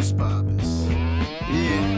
It's Bobbins. Yeah.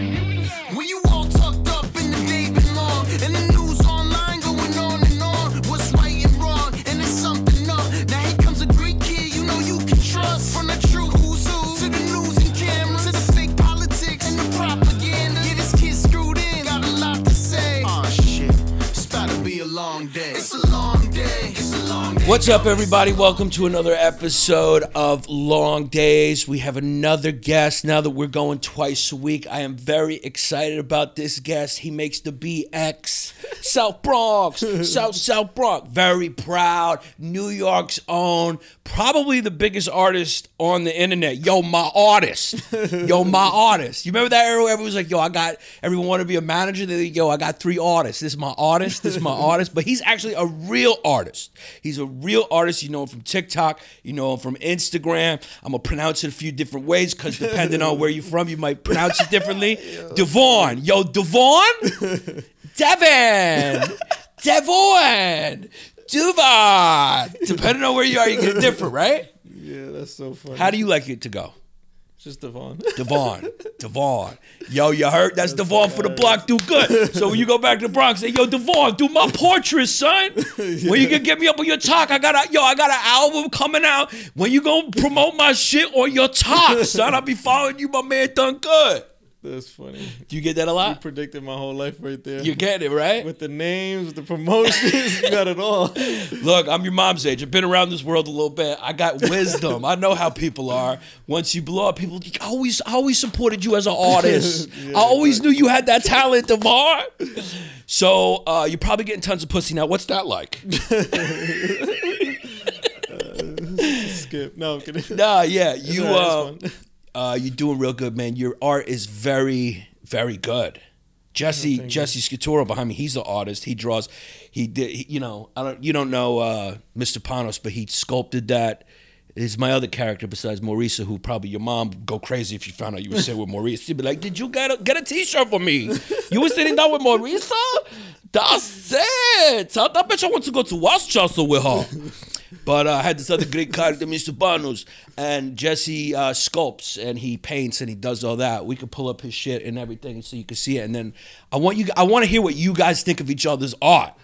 What's up, everybody? Welcome to another episode of Long Days. We have another guest now that we're going twice a week. I am very excited about this guest. He makes the BX South Bronx, South South Bronx. Very proud. New York's own, probably the biggest artist on the internet. Yo, my artist. Yo, my artist. You remember that era where everyone was like, yo, I got, everyone wanted to be a manager. They're like, yo, I got three artists. This is my artist. This is my artist. But he's actually a real artist. He's a real artist. You know him from TikTok. You know him from Instagram. I'm to pronounce it a few different ways because depending on where you're from, you might pronounce it differently. Devon. Yo, Devon? Devon, Devon. Duvan. Depending on where you are, you get different, right? Yeah, that's so funny. How do you like it to go? Just Devon. Devon. Devon. Yo, you heard? That's Devon for the block. Do good. So when you go back to the Bronx, say, yo, Devon, do my portrait, son. When you can get me up on your talk, I got a yo, I got an album coming out. When you gonna promote my shit on your talk, son, I'll be following you, my man done good. That's funny. Do you get that a lot? You predicted my whole life right there. You get it, right? with the names, with the promotions, you got it all. Look, I'm your mom's age. I've been around this world a little bit. I got wisdom. I know how people are. Once you blow up, people I always I always supported you as an artist. Yeah, I always knew you had that talent, Devar. So uh, you're probably getting tons of pussy now. What's that like? Skip. No, I'm kidding. Nah, yeah, you uh. Uh, you're doing real good, man. Your art is very, very good. Jesse thank you. Jesse Scatoro behind me. He's the artist. He draws. He did. He, you know, I don't. You don't know uh, Mr. Panos, but he sculpted that. Is my other character besides Maurice, who probably your mom would go crazy if she found out you were sitting with Maurice. She'd be like, "Did you get a get a T-shirt for me? You were sitting down with Maurice? That's it. That bitch I want to go to Westchester with her." But uh, I had this other great character, Mr. Panos, and Jesse uh, sculpts and he paints and he does all that. We could pull up his shit and everything so you can see it. And then I want you, I want to hear what you guys think of each other's art.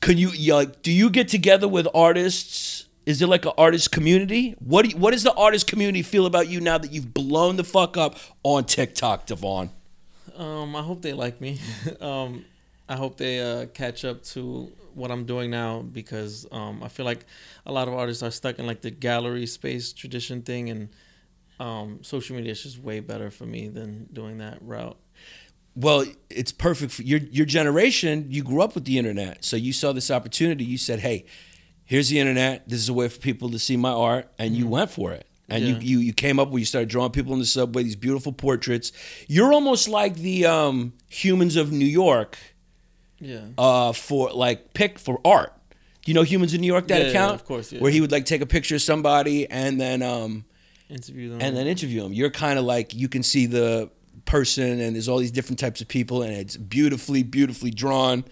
Can you, like, do you get together with artists? Is there like an artist community? What do you, what does the artist community feel about you now that you've blown the fuck up on TikTok, Devon? Um, I hope they like me. um, I hope they uh, catch up to what I'm doing now because um, I feel like a lot of artists are stuck in like the gallery space tradition thing, and um, social media is just way better for me than doing that route. Well, it's perfect for your your generation. You grew up with the internet, so you saw this opportunity. You said, "Hey, here's the internet. This is a way for people to see my art," and you went for it. And. Yeah. you, you you came up where you started drawing people in the subway, these beautiful portraits. You're almost like the um, humans of New York Yeah. uh, for like pick for art. You know Humans in New York that Yeah, yeah, account? of course, yeah. Where he would like take a picture of somebody and then um, Interview them. and then interview them. You're kind of like you can see the person, and there's all these different types of people, and it's beautifully, beautifully drawn.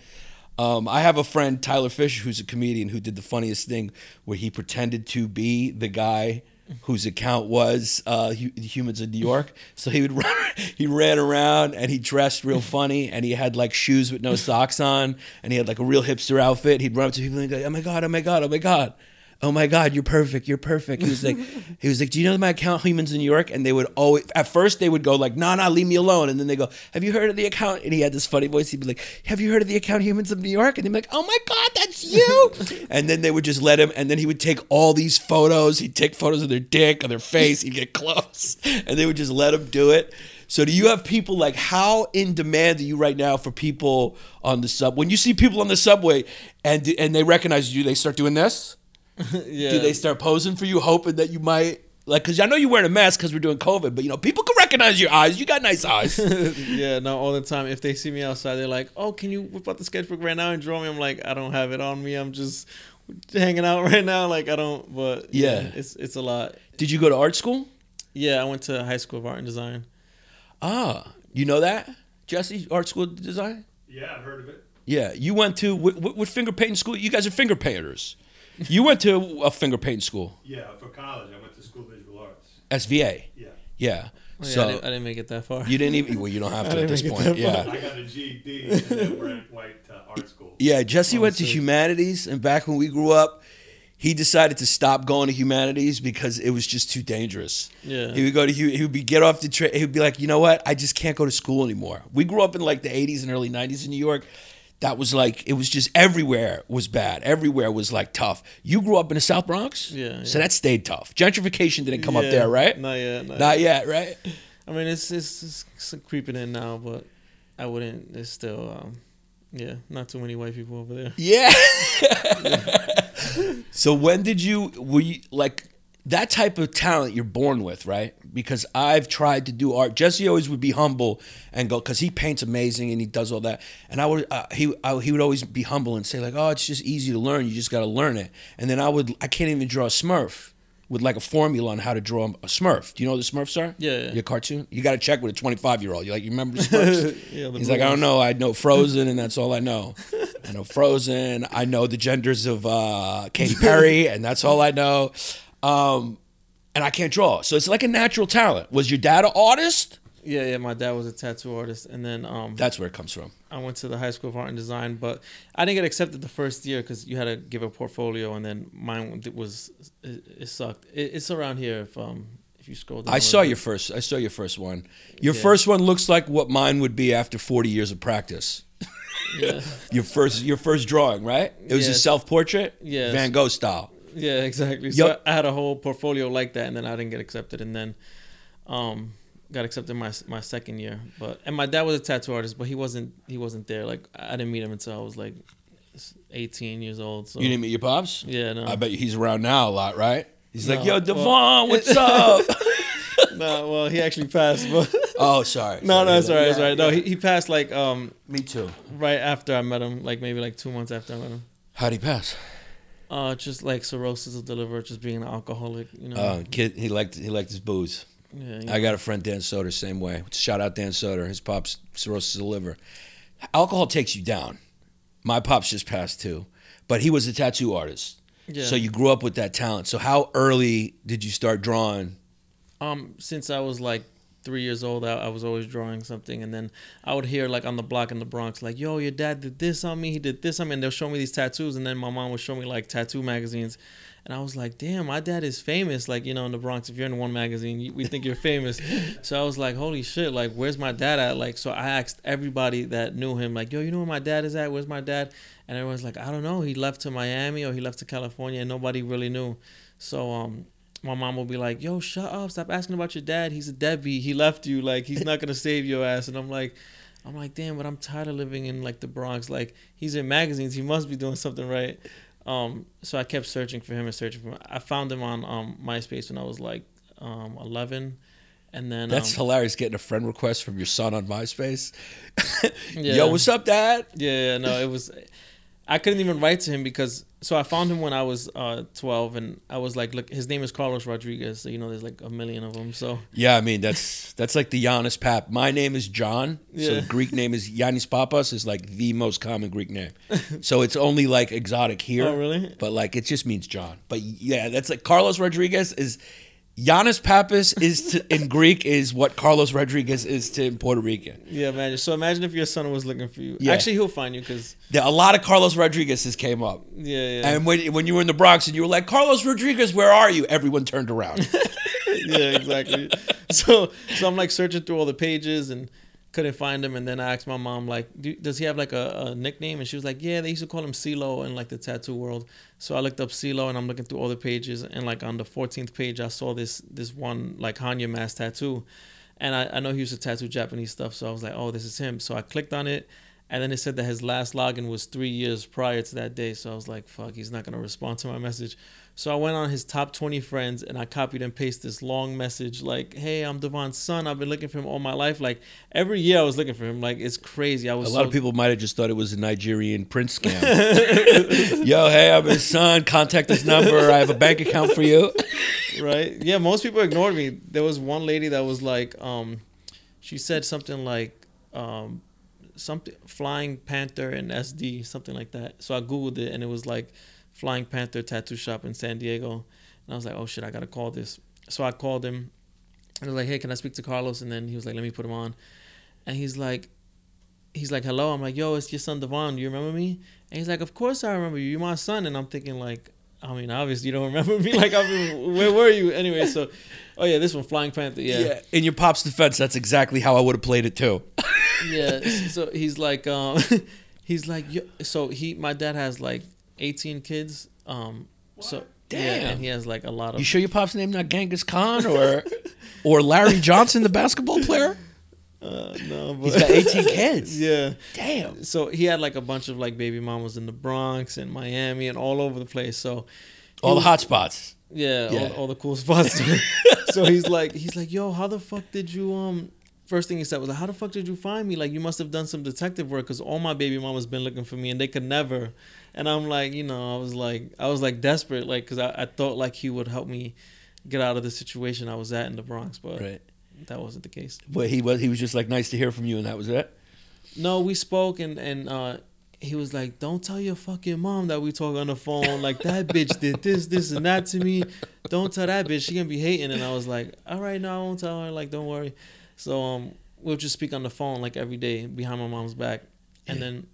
Um, I have a friend Tyler Fisher who's a comedian who did the funniest thing where he pretended to be the guy whose account was uh, Hu- Humans in New York. So he would run, he ran around and he dressed real funny, and he had like shoes with no socks on, and he had like a real hipster outfit. He'd run up to people and go, "Oh my god, oh my god, oh my god." Oh my god you're perfect you're perfect. He was like he was like do you know my account humans in new york? And they would always at first they would go like nah nah leave me alone. And then they go have you heard of the account? And he had this funny voice. He'd be like have you heard of the account humans of new york? And they'd be like oh my god that's you. And then they would just let him and then he would take all these photos. He'd take photos of their dick of their face. He'd get close. And they would just let him do it. So do you have people like how in demand are you right now for people on the sub when you see people on the subway and and they recognize you they start doing this yeah. do they start posing for you, hoping that you might like? Because I know you're wearing a mask because we're doing COVID, but you know people can recognize your eyes. You got nice eyes. yeah, no, all the time. If they see me outside, they're like, "Oh, can you whip out the sketchbook right now and draw me?" I'm like, "I don't have it on me. I'm just hanging out right now. Like, I don't." But yeah, Yeah. it's it's a lot. Did you go to art school? Yeah, I went to high school of art and design. Ah, you know that Jesse, art school design. Yeah, I've heard of it. Yeah, you went to what, what, what finger painting school? You guys are finger painters. You went to a finger painting school, Yeah, for college, I went to School of Visual Arts. SVA. Yeah. Yeah. Oh, yeah, So- I, didn't, I didn't make it that far. You didn't even. Well, you don't have to at this didn't make it point. Yeah. I got a GED and then went, went to uh, art school. Yeah, Jesse Oh, went to humanities, and back when we grew up, he decided to stop going to humanities because it was just too dangerous. Yeah. He would go to he would be get off the train. He would be like, you know what? I just can't go to school anymore. We grew up in like the '80s and early '90s in New York. That was like it was just everywhere was bad. Everywhere was like tough. You grew up in the South Bronx, Yeah, So that stayed tough. Gentrification didn't come up there, right? Not yet. Not, Not yet. yet, right? I mean, it's, it's it's creeping in now, but I wouldn't. It's still, um, yeah, not too many white people over there. Yeah. so when did you were you like that type of talent you're born with, right? Because I've tried to do art. Jesse always would be humble and go because he paints amazing and he does all that. And I would uh, he I, he would always be humble and say like, "Oh, it's just easy to learn. You just got to learn it." And then I would I can't even draw a Smurf with like a formula on how to draw a Smurf. Do you know what the Smurfs are? Yeah, yeah. Your cartoon. You got to check with a 25 year old. You like you remember Smurfs? Yeah, the He's like, I don't know. I know Frozen, and that's all I know. I know Frozen. I know the genders of uh, Katy Perry, and that's all I know. Um, and I can't draw, so it's like a natural talent. Was your dad an artist? Yeah, yeah. My dad was a tattoo artist, and then um, That's where it comes from. I went to the High School of Art and Design, but I didn't get accepted the first year because you had to give a portfolio, and then mine was it, it sucked. It, it's around here if um if you scroll down. I saw little your first. I saw your first one. Your Yeah. first one looks like what mine would be after 40 years of practice. Yeah, Your first, your first drawing, right? It was a self portrait, yeah, Van Gogh style. Yeah, exactly. So. I had a whole portfolio like that, and then I didn't get accepted, and then um got accepted my my second year. But and my dad was a tattoo artist, but he wasn't he wasn't there. Like I didn't meet him until I was like 18 years old. So You didn't meet your pops? yeah, no. I bet he's around now a lot, right? He's like, No. yo, Well- Devon, what's up? no, well, he actually passed, but oh, sorry. no, no, Sorry. alright, it's Yeah, alright. No, he, he passed like um Me too. right after I met him, like maybe like two months after I met him. How'd he pass? Uh, just like cirrhosis of the liver, just being an alcoholic, you know. Uh, kid, he liked he liked his booze. yeah, you I got a friend Dan Soder, same way. Shout out Dan Soder. His pops cirrhosis of the liver. Alcohol takes you down. My pops just passed too, but he was a tattoo artist. Yeah. So you grew up with that talent. So how early did you start drawing? Um, since I was like three years old, I, I was always drawing something, and then I would hear like on the block in the Bronx, like, "Yo, your dad did this on me. He did this on me," and they'll show me these tattoos, and then my mom would show me like tattoo magazines, and I was like, "Damn, my dad is famous." Like you know, in the Bronx, if you're in one magazine, you, we think you're famous. so I was like, "Holy shit! Like, where's my dad at?" Like, so I asked everybody that knew him, like, "Yo, you know where my dad is at? Where's my dad?" And everyone's like, "I don't know. He left to Miami or he left to California, and nobody really knew." So um, my mom will be like, "Yo, shut up! Stop asking about your dad. He's a deadbeat. He left you. Like he's not gonna save your ass." And I'm like, I'm like, damn, but I'm tired of living in like the Bronx. Like he's in magazines. He must be doing something right. Um, so I kept searching for him and searching for him. I found him on um MySpace when I was like um 11, and then That's um, hilarious getting a friend request from your son on MySpace. Yeah. Yo, what's up, Dad? Yeah, yeah, no, it was. I couldn't even write to him because so I found him when I was uh 12, and I was like, look, his name is Carlos Rodriguez. So you know, there's like a million of them. So Yeah, I mean that's that's like the Giannis Pap. My name is John, so Yeah. the Greek name is Giannis Pappas is like the most common Greek name. so it's only like exotic here. Oh, really? But like it just means John. But yeah, that's like Carlos Rodriguez is Giannis Pappas is to, in Greek is what Carlos Rodriguez is to in Puerto Rican. yeah, man. So imagine if your son was looking for you. Yeah. Actually, he'll find you because There, a lot of Carlos Rodriguez's came up. yeah, yeah. And when when you were in the Bronx and you were like Carlos Rodriguez, where are you? Everyone turned around. yeah, exactly. So, so I'm like searching through all the pages and couldn't find him. And then I asked my mom, like, Do, does he have like a, a nickname? And she was like, yeah, they used to call him CeeLo in like the tattoo world. So I looked up CeeLo and I'm looking through all the pages. And like on the 14th page, I saw this this one like Hannya mask tattoo. And I, I know he used to tattoo Japanese stuff. So I was like, oh, this is him. So I clicked on it. And then it said that his last login was three years prior to that day. So I was like, fuck, he's not going to respond to my message. So I went on his top 20 friends and I copied and pasted this long message like, hey, I'm Devon's son. I've been looking for him all my life. Like every year I was looking for him. Like it's crazy. I A was a lot so- of people might have just thought it was a Nigerian prince scam. Yo, hey, I'm his son. Contact this number. I have a bank account for you. right? Yeah, most people ignored me. There was one lady that was like, um, she said something like, um, something Flying Panther and SD, something like that. So I googled it and it was like Flying Panther tattoo shop in San Diego, and I was like, oh shit, I gotta call this. So I called him, And I was like, hey, can I speak to Carlos? And then he was like, let me put him on. And he's like, he's like, hello. I'm like, yo, it's your son Devon. Do you remember me? And he's like, of course I remember you. You're my son. And I'm thinking like, I mean, obviously you don't remember me. Like, I mean, where were you anyway? So, oh yeah, this one, Flying Panther. Yeah, Yeah. In your pop's defense, that's exactly how I would have played it too. yeah. So he's like, um, he's like, yo, so he, my dad has like 18 kids. Um, so yeah, Damn. and he has like a lot of. You sure your pop's name not Genghis Khan or or Larry Johnson, the basketball player? uh, no, but He's got 18 kids. yeah. Damn. So he had like a bunch of like baby mamas in the Bronx and Miami and all over the place. So All the hot spots. Yeah, Yeah. All, all the cool spots. so he's like, he's like, yo, how the fuck did you um? First thing he said was like, how the fuck did you find me? Like, you must have done some detective work because all my baby mama's been looking for me and they could never. And I'm like, you know, I was like, I was like desperate, like, because I, I thought like he would help me get out of the situation I was at in the Bronx, but Right. that wasn't the case. But he was he was just like nice to hear from you, and that was it. No, we spoke and and uh, he was like, "Don't tell your fucking mom that we talk on the phone. Like that bitch did this, this, and that to me. Don't tell that bitch. She gonna be hating." And I was like, "All right, no, I won't tell her. Like, don't worry." So um, we'll just speak on the phone like every day behind my mom's back, and Yeah. then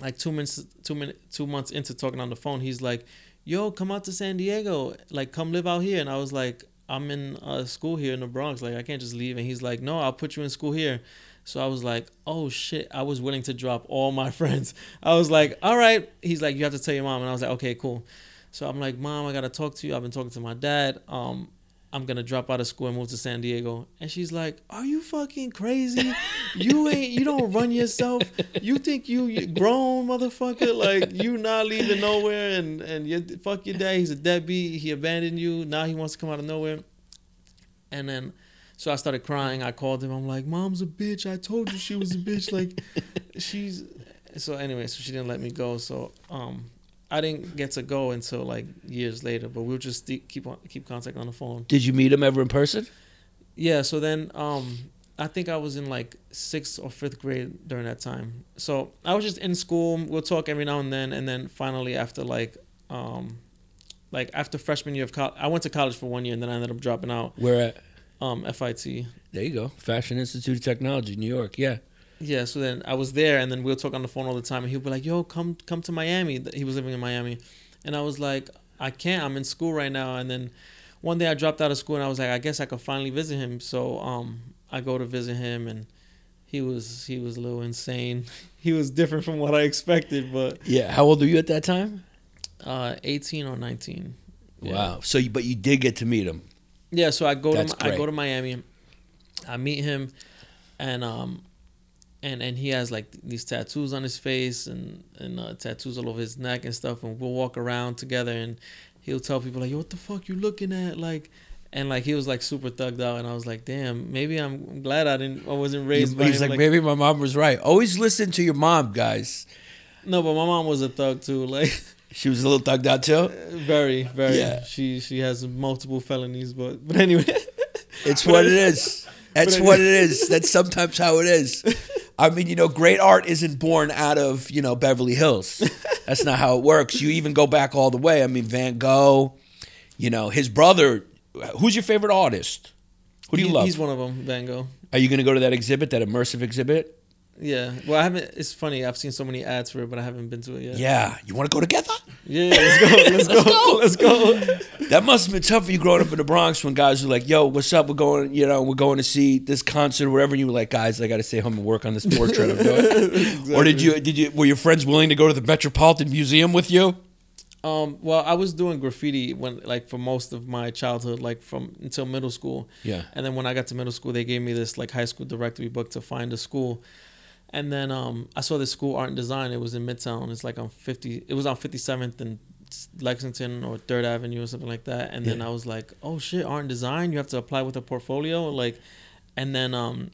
like two minutes, two minute, two months into talking on the phone, he's like, "Yo, come out to San Diego. Like, come live out here." And I was like, "I'm in uh, school here in the Bronx. Like, I can't just leave." And he's like, "No, I'll put you in school here." So I was like, "Oh shit!" I was willing to drop all my friends. I was like, "All right." He's like, "You have to tell your mom," and I was like, "Okay, cool." So I'm like, "Mom, I gotta talk to you. I've been talking to my dad. Um, I'm gonna drop out of school and move to San Diego." And she's like, "Are you fucking crazy? You ain't. You don't run yourself. You think you, you grown, motherfucker? Like you not leaving nowhere, and and you fuck your dad. He's a deadbeat. He abandoned you. Now he wants to come out of nowhere." And then. So I started crying. I called him. I'm like, "Mom's a bitch. I told you she was a bitch. Like, she's." So anyway, so she didn't let me go. So um, I didn't get to go until like years later. But we'll just keep on keep contact on the phone. Did you meet him ever in person? Yeah. So then um, I think I was in like sixth or fifth grade during that time. So I was just in school. We'll talk every now and then, and then finally after like um, like after freshman year of college, I went to college for one year, and then I ended up dropping out. Where at? Um, FIT. There you go. Fashion Institute of Technology, New York. Yeah. Yeah, so then I was there, and then we'll talk on the phone all the time, and he'll be like, "Yo, come come to Miami." He was living in Miami, and I was like, "I can't. I'm in school right now." And then one day I dropped out of school, and I was like, "I guess I could finally visit him." So um, I go to visit him, and he was he was a little insane. He was different from what I expected, but Yeah. How old were you at that time? uh, 18 or 19. Yeah. Wow. So, you, but you did get to meet him. Yeah, so I go That's to I go to Miami, I meet him, and um, and and he has like these tattoos on his face and and uh, tattoos all over his neck and stuff, and we'll walk around together, and he'll tell people like, "Yo, what the fuck you looking at?" Like, and like he was like super thugged out, and I was like, "Damn, maybe I'm, glad I didn't I wasn't raised by He's him." like, maybe my mom was right. Always listen to your mom, guys. no, but my mom was a thug too, like She was a little thugged out too. very very. Yeah. She she has multiple felonies, but but anyway. It's what it is. That's what it is. That's sometimes how it is. I mean, you know, great art isn't born out of, you know, Beverly Hills. That's not how it works. You even go back all the way. I mean, Van Gogh, you know, his brother. Who's your favorite artist? Who do you He- love? He's one of them, Van Gogh. Are you going to go to that exhibit, that immersive exhibit? Yeah. Well, I haven't. It's funny. I've seen so many ads for it, but I haven't been to it yet. Yeah. You want to go together? Yeah. Let's go. Let's go. Let's go. That must have been tough for you growing up in the Bronx when guys were like, "Yo, what's up? We're going, you know, we're going to see this concert, or whatever." And you were like, "Guys, I got to stay home and work on this portrait I'm doing." Or did you? Did you? Were your friends willing to go to the Metropolitan Museum with you? Um. Well, I was doing graffiti when, like, for most of my childhood, like from until middle school. Yeah. And then when I got to middle school, they gave me this like high school directory book to find a school. And then um, I saw this school art and design. It was in Midtown. It's like on fifty. It was on Fifty Seventh and Lexington or Third Avenue or something like that. And then I was like, oh shit, art and design. You have to apply with a portfolio, like. And then um,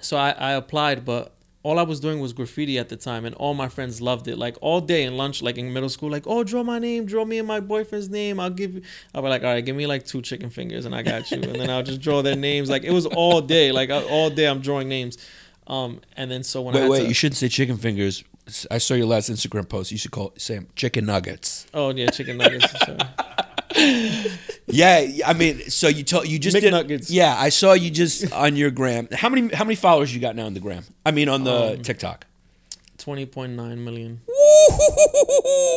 so I I applied, but all I was doing was graffiti at the time, and all my friends loved it. Like all day in lunch, like in middle school, like, oh, draw my name, draw me and my boyfriend's name. I'll give you. I'll be like, all right, give me like two chicken fingers, and I got you. and then I'll just draw their names. Like it was all day, like all day I'm drawing names. Um, and then so when I Wait, had wait. to- You shouldn't say chicken fingers. I saw your last Instagram post. You should call Sam chicken nuggets. oh yeah, chicken nuggets. Yeah, I mean, so you told you just did. Yeah, I saw you just on your gram. How many how many followers you got now on the gram? I mean, on the Um, TikTok. Twenty point nine million.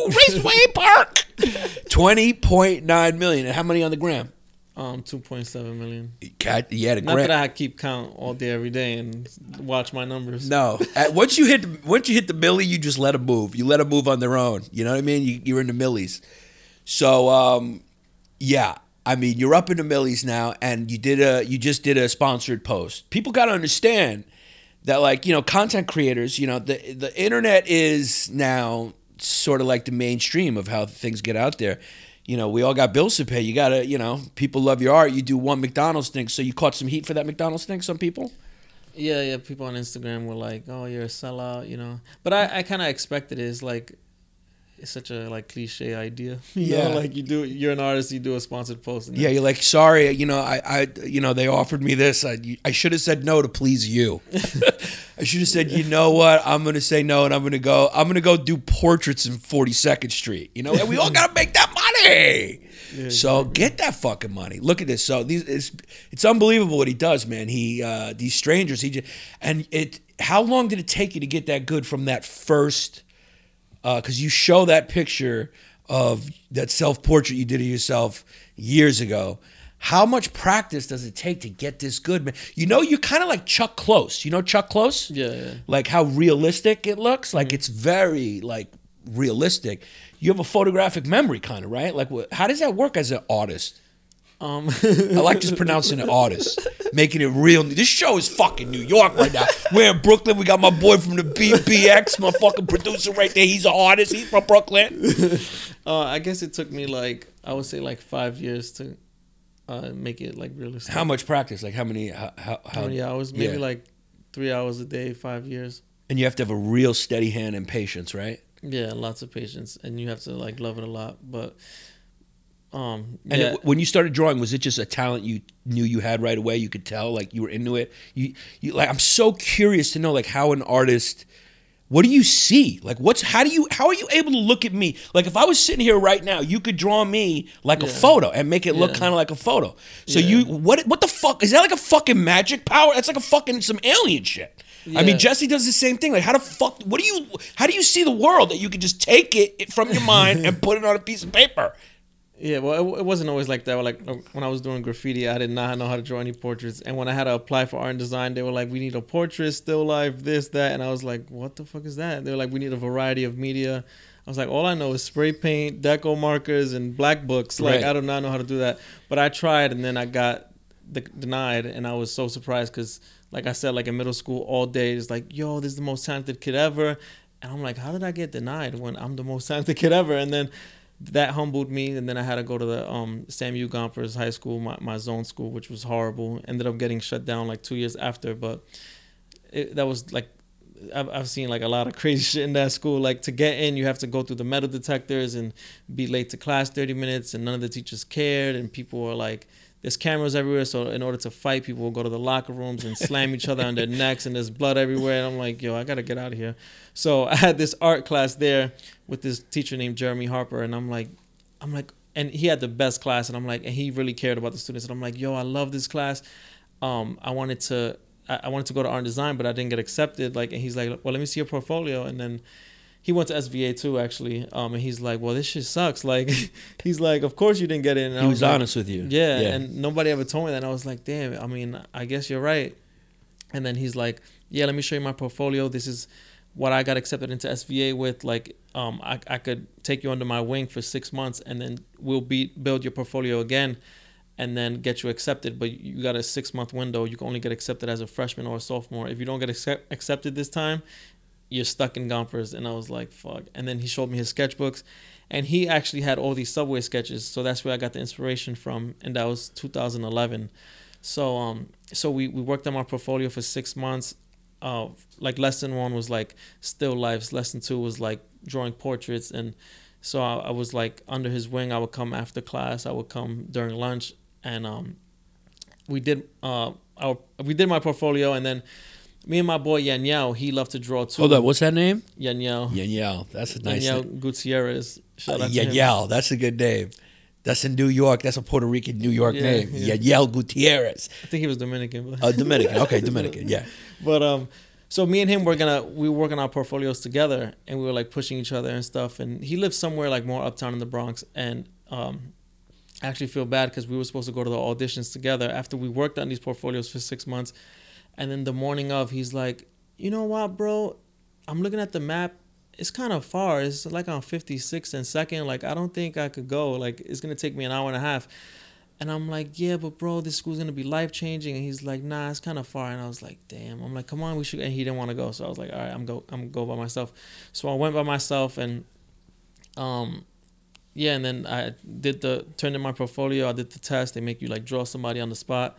Raceway Park. Twenty point nine million. And how many on the gram? Um, two point seven million. Cat, yeah, the Not gram. that I keep count all day every day and watch my numbers. No, At- once you hit once you hit the millie, you just let them move. You let them move on their own. You know what I mean? You, you're in the millies. So um, yeah, I mean you're up in the millies now, and you did a you just did a sponsored post. People got to understand that like you know content creators, you know the the internet is now sort of like the mainstream of how things get out there. You know, we all got bills to pay. You gotta, you know, people love your art. You do one McDonald's thing, so you caught some heat for that McDonald's thing. Some people. Yeah, yeah. People on Instagram were like, "Oh, you're a sellout," you know. But I, I kind of expected it. It's like, it's such a like cliche idea. You Yeah. know, like you do, you're an artist, you do a sponsored post. And Yeah, you're like, sorry, you know, I, I, you know, they offered me this. I, I should have said no to please you. I should have said, you know what, I'm gonna say no, and I'm gonna go, I'm gonna go do portraits in 42nd Street. You know, and we all gotta make that money. so get that fucking money. Look at this. So these, it's, it's unbelievable what he does, man. He, uh, these strangers, he just, and it. How long did it take you to get that good from that first? Uh, because you show that picture of that self portrait you did of yourself years ago. How much practice does it take to get this good, man? You know, you're kind of like Chuck Close. You know Chuck Close? Yeah, yeah. Like how realistic it looks. Like mm-hmm. it's very like realistic. You have a photographic memory, kind of, right? Like, how does that work as an artist? Um, I like just pronouncing it artist, making it real. This show is fucking New York right now. We're in Brooklyn. We got my boy from the BBX, my fucking producer right there. He's an artist. He's from Brooklyn. uh, I guess it took me like I would say like five years to uh, make it like realistic. How much practice? Like how many? How, how, How many hours? Maybe yeah. like three hours a day, five years. And you have to have a real steady hand and patience, right? Yeah, lots of patience, and you have to like love it a lot. But um, And yeah, it, when you started drawing, was it just a talent you knew you had right away? You could tell, like you were into it. You, you like. I'm so curious to know, like, how an artist. What do you see? Like, what's how do you how are you able to look at me? Like, if I was sitting here right now, you could draw me like a photo and make it look Yeah. kind of like a photo. So Yeah. you what what the fuck is that? Like a fucking magic power? That's like a fucking some alien shit. I mean, Jesse does the same thing. Like, how the fuck? What do you? How do you see the world that you can just take it from your mind and put it on a piece of paper? Yeah, well, it, it wasn't always like that. Like uh, when I was doing graffiti, I did not know how to draw any portraits. And when I had to apply for art and design, they were like, "We need a portrait, still life, this, that." And I was like, "What the fuck is that?" They were like, "We need a variety of media." I was like, "All I know is spray paint, deco markers, and black books. Like Right. I do not know how to do that." But I tried, and then I got de- denied, and I was so surprised because, like I said, like in middle school, all day it's like, "Yo, this is the most talented kid ever," and I'm like, "How did I get denied when I'm the most talented kid ever?" And then that humbled me and then i had to go to the um Samuel Gompers high school my, my zone school which was horrible. Ended up getting shut down like two years after but it, that was like I've, I've seen like a lot of crazy shit in that school. Like to get in you have to go through the metal detectors and be late to class 30 minutes and none of the teachers cared and people were like there's cameras everywhere. So in order to fight people will go to the locker rooms and slam each other on their necks and there's blood everywhere and i'm like yo i gotta get out of here. So i had this art class there with this teacher named jeremy harper and i'm like i'm like and he had the best class and i'm like and he really cared about the students and i'm like yo i love this class um i wanted to I I wanted to go to art and design, but I didn't get accepted. Like, and he's like, "Well, let me see your portfolio." And then he went to SVA too, actually. Um, and he's like, "Well, this shit sucks." Like, he's like, "Of course you didn't get in." And I He was like, honest with you. Yeah, and nobody ever told me that. And I was like, "Damn." I mean, I guess you're right. And then he's like, "Yeah, let me show you my portfolio. This is what I got accepted into SVA with. Like, um, I I could take you under my wing for six months, and then we'll be build your portfolio again." and then get you accepted. But you got a six month window. You can only get accepted as a freshman or a sophomore. If you don't get accept- accepted this time, you're stuck in Gompers. And I was like, fuck. And then he showed me his sketchbooks, and he actually had all these subway sketches. So that's where I got the inspiration from, and that was 2011. So um, so we we worked on my portfolio for six months. Uh, like lesson one was like still lifes. Lesson two was like drawing portraits and. So I, I was like under his wing. I would come after class. I would come during lunch, and um, we did uh, our we did my portfolio, and then me and my boy Yanyao, he loved to draw too. Hold up, what's that name? Yanyao. Yanyel. That's a nice Yanyao name. Gutierrez. Shout Uh, him. Yanyel. That's a good name. That's in New York. That's a Puerto Rican New York Yeah, name. yeah. Yadiel Gutierrez. I think he was Dominican, but Uh, Dominican. Okay, Dominican. Yeah. but um so me and him were gonna we were working our portfolios together and we were like pushing each other and stuff and he lived somewhere like more uptown in the bronx and um I actually feel bad because we were supposed to go to the auditions together after we worked on these portfolios for six months and then the morning of he's like you know what bro i'm looking at the map it's kind of far it's like on 56 and second like i don't think i could go like it's gonna take me an hour and a half and I'm like, yeah, but bro, this school's gonna be life changing. And he's like, nah, it's kind of far. And I was like, damn. I'm like, come on, we should. And he didn't want to go, so I was like, all right, I'm go, I'm go by myself. So I went by myself, and um, yeah, and then I did the turned in my portfolio. I did the test. They make you like draw somebody on the spot.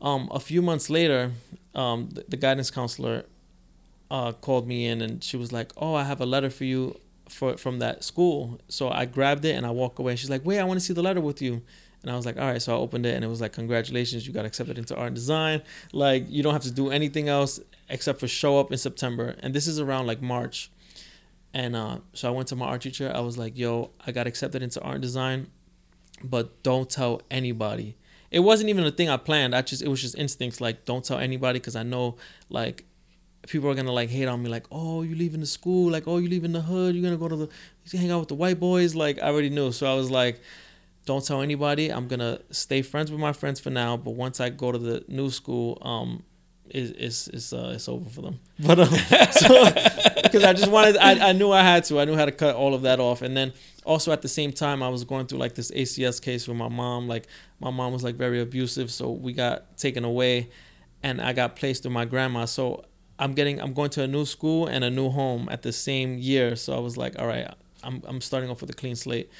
Um, a few months later, um, the, the guidance counselor uh, called me in, and she was like, oh, I have a letter for you for from that school. So I grabbed it and I walked away. She's like, wait, I want to see the letter with you. And I was like, all right. So I opened it and it was like, congratulations, you got accepted into art and design. Like, you don't have to do anything else except for show up in September. And this is around like March. And uh, so I went to my art teacher. I was like, yo, I got accepted into art and design, but don't tell anybody. It wasn't even a thing I planned. I just, it was just instincts like, don't tell anybody because I know like people are gonna like hate on me like oh you leaving the school like oh you leaving the hood you're gonna go to the you hang out with the white boys? Like i already knew. So i was like don't tell anybody. I'm gonna stay friends with my friends for now but once i go to the new school um it, it's it's uh it's over for them. But um so because i just wanted I, I knew i had to. I knew how to cut all of that off. And then also at the same time i was going through like this acs case with my mom. Like my mom was like very abusive so we got taken away and i got placed with my grandma. So I'm getting I'm going to a new school and a new home at the same year. So I was like, all right, I'm I'm starting off with a clean slate.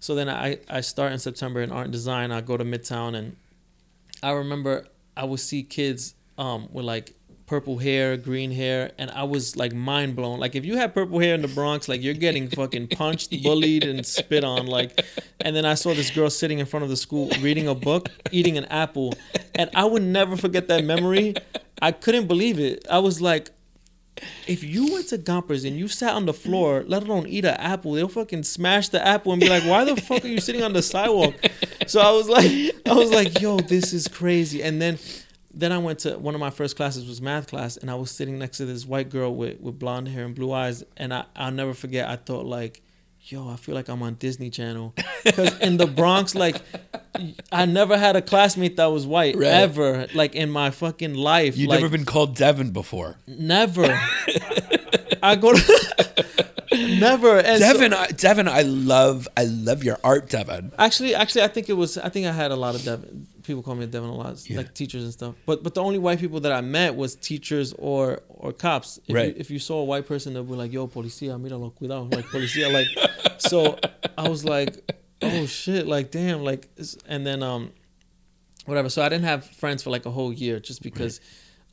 So then I I start in September in art and design. I go to Midtown and I remember I would see kids um with like purple hair, green hair, and I was like mind blown. Like if you had purple hair in the Bronx, like you're getting fucking punched, bullied, and spit on. Like, and then I saw this girl sitting in front of the school reading a book, eating an apple, and I would never forget that memory. I couldn't believe it. I was like, if you went to Gompers and you sat on the floor, let alone eat an apple, they'll fucking smash the apple and be like, "Why the fuck are you sitting on the sidewalk?" So I was like, I was like, "Yo, this is crazy." And then, then I went to one of my first classes was math class, and I was sitting next to this white girl with with blonde hair and blue eyes, and I I'll never forget. I thought like, "Yo, I feel like I'm on Disney Channel," because in the Bronx, like. I never had a classmate that was white Right. ever, like in my fucking life. You've like, never been called Devin before. Never. I go to never. And so- Devin, I, Devin, I love, I love your art, Devin. actually, actually, I think it was. I think I had a lot of Devin. People call me Devin a lot, Yeah. like teachers and stuff. But but the only white people that I met was teachers or or cops. If Right. You, if you saw a white person, they'd be like, "Yo, policía, míralo, cuidado," like policía, like. So I was like, "Oh shit!" Like damn, like, and then um, whatever. So I didn't have friends for like a whole year just because.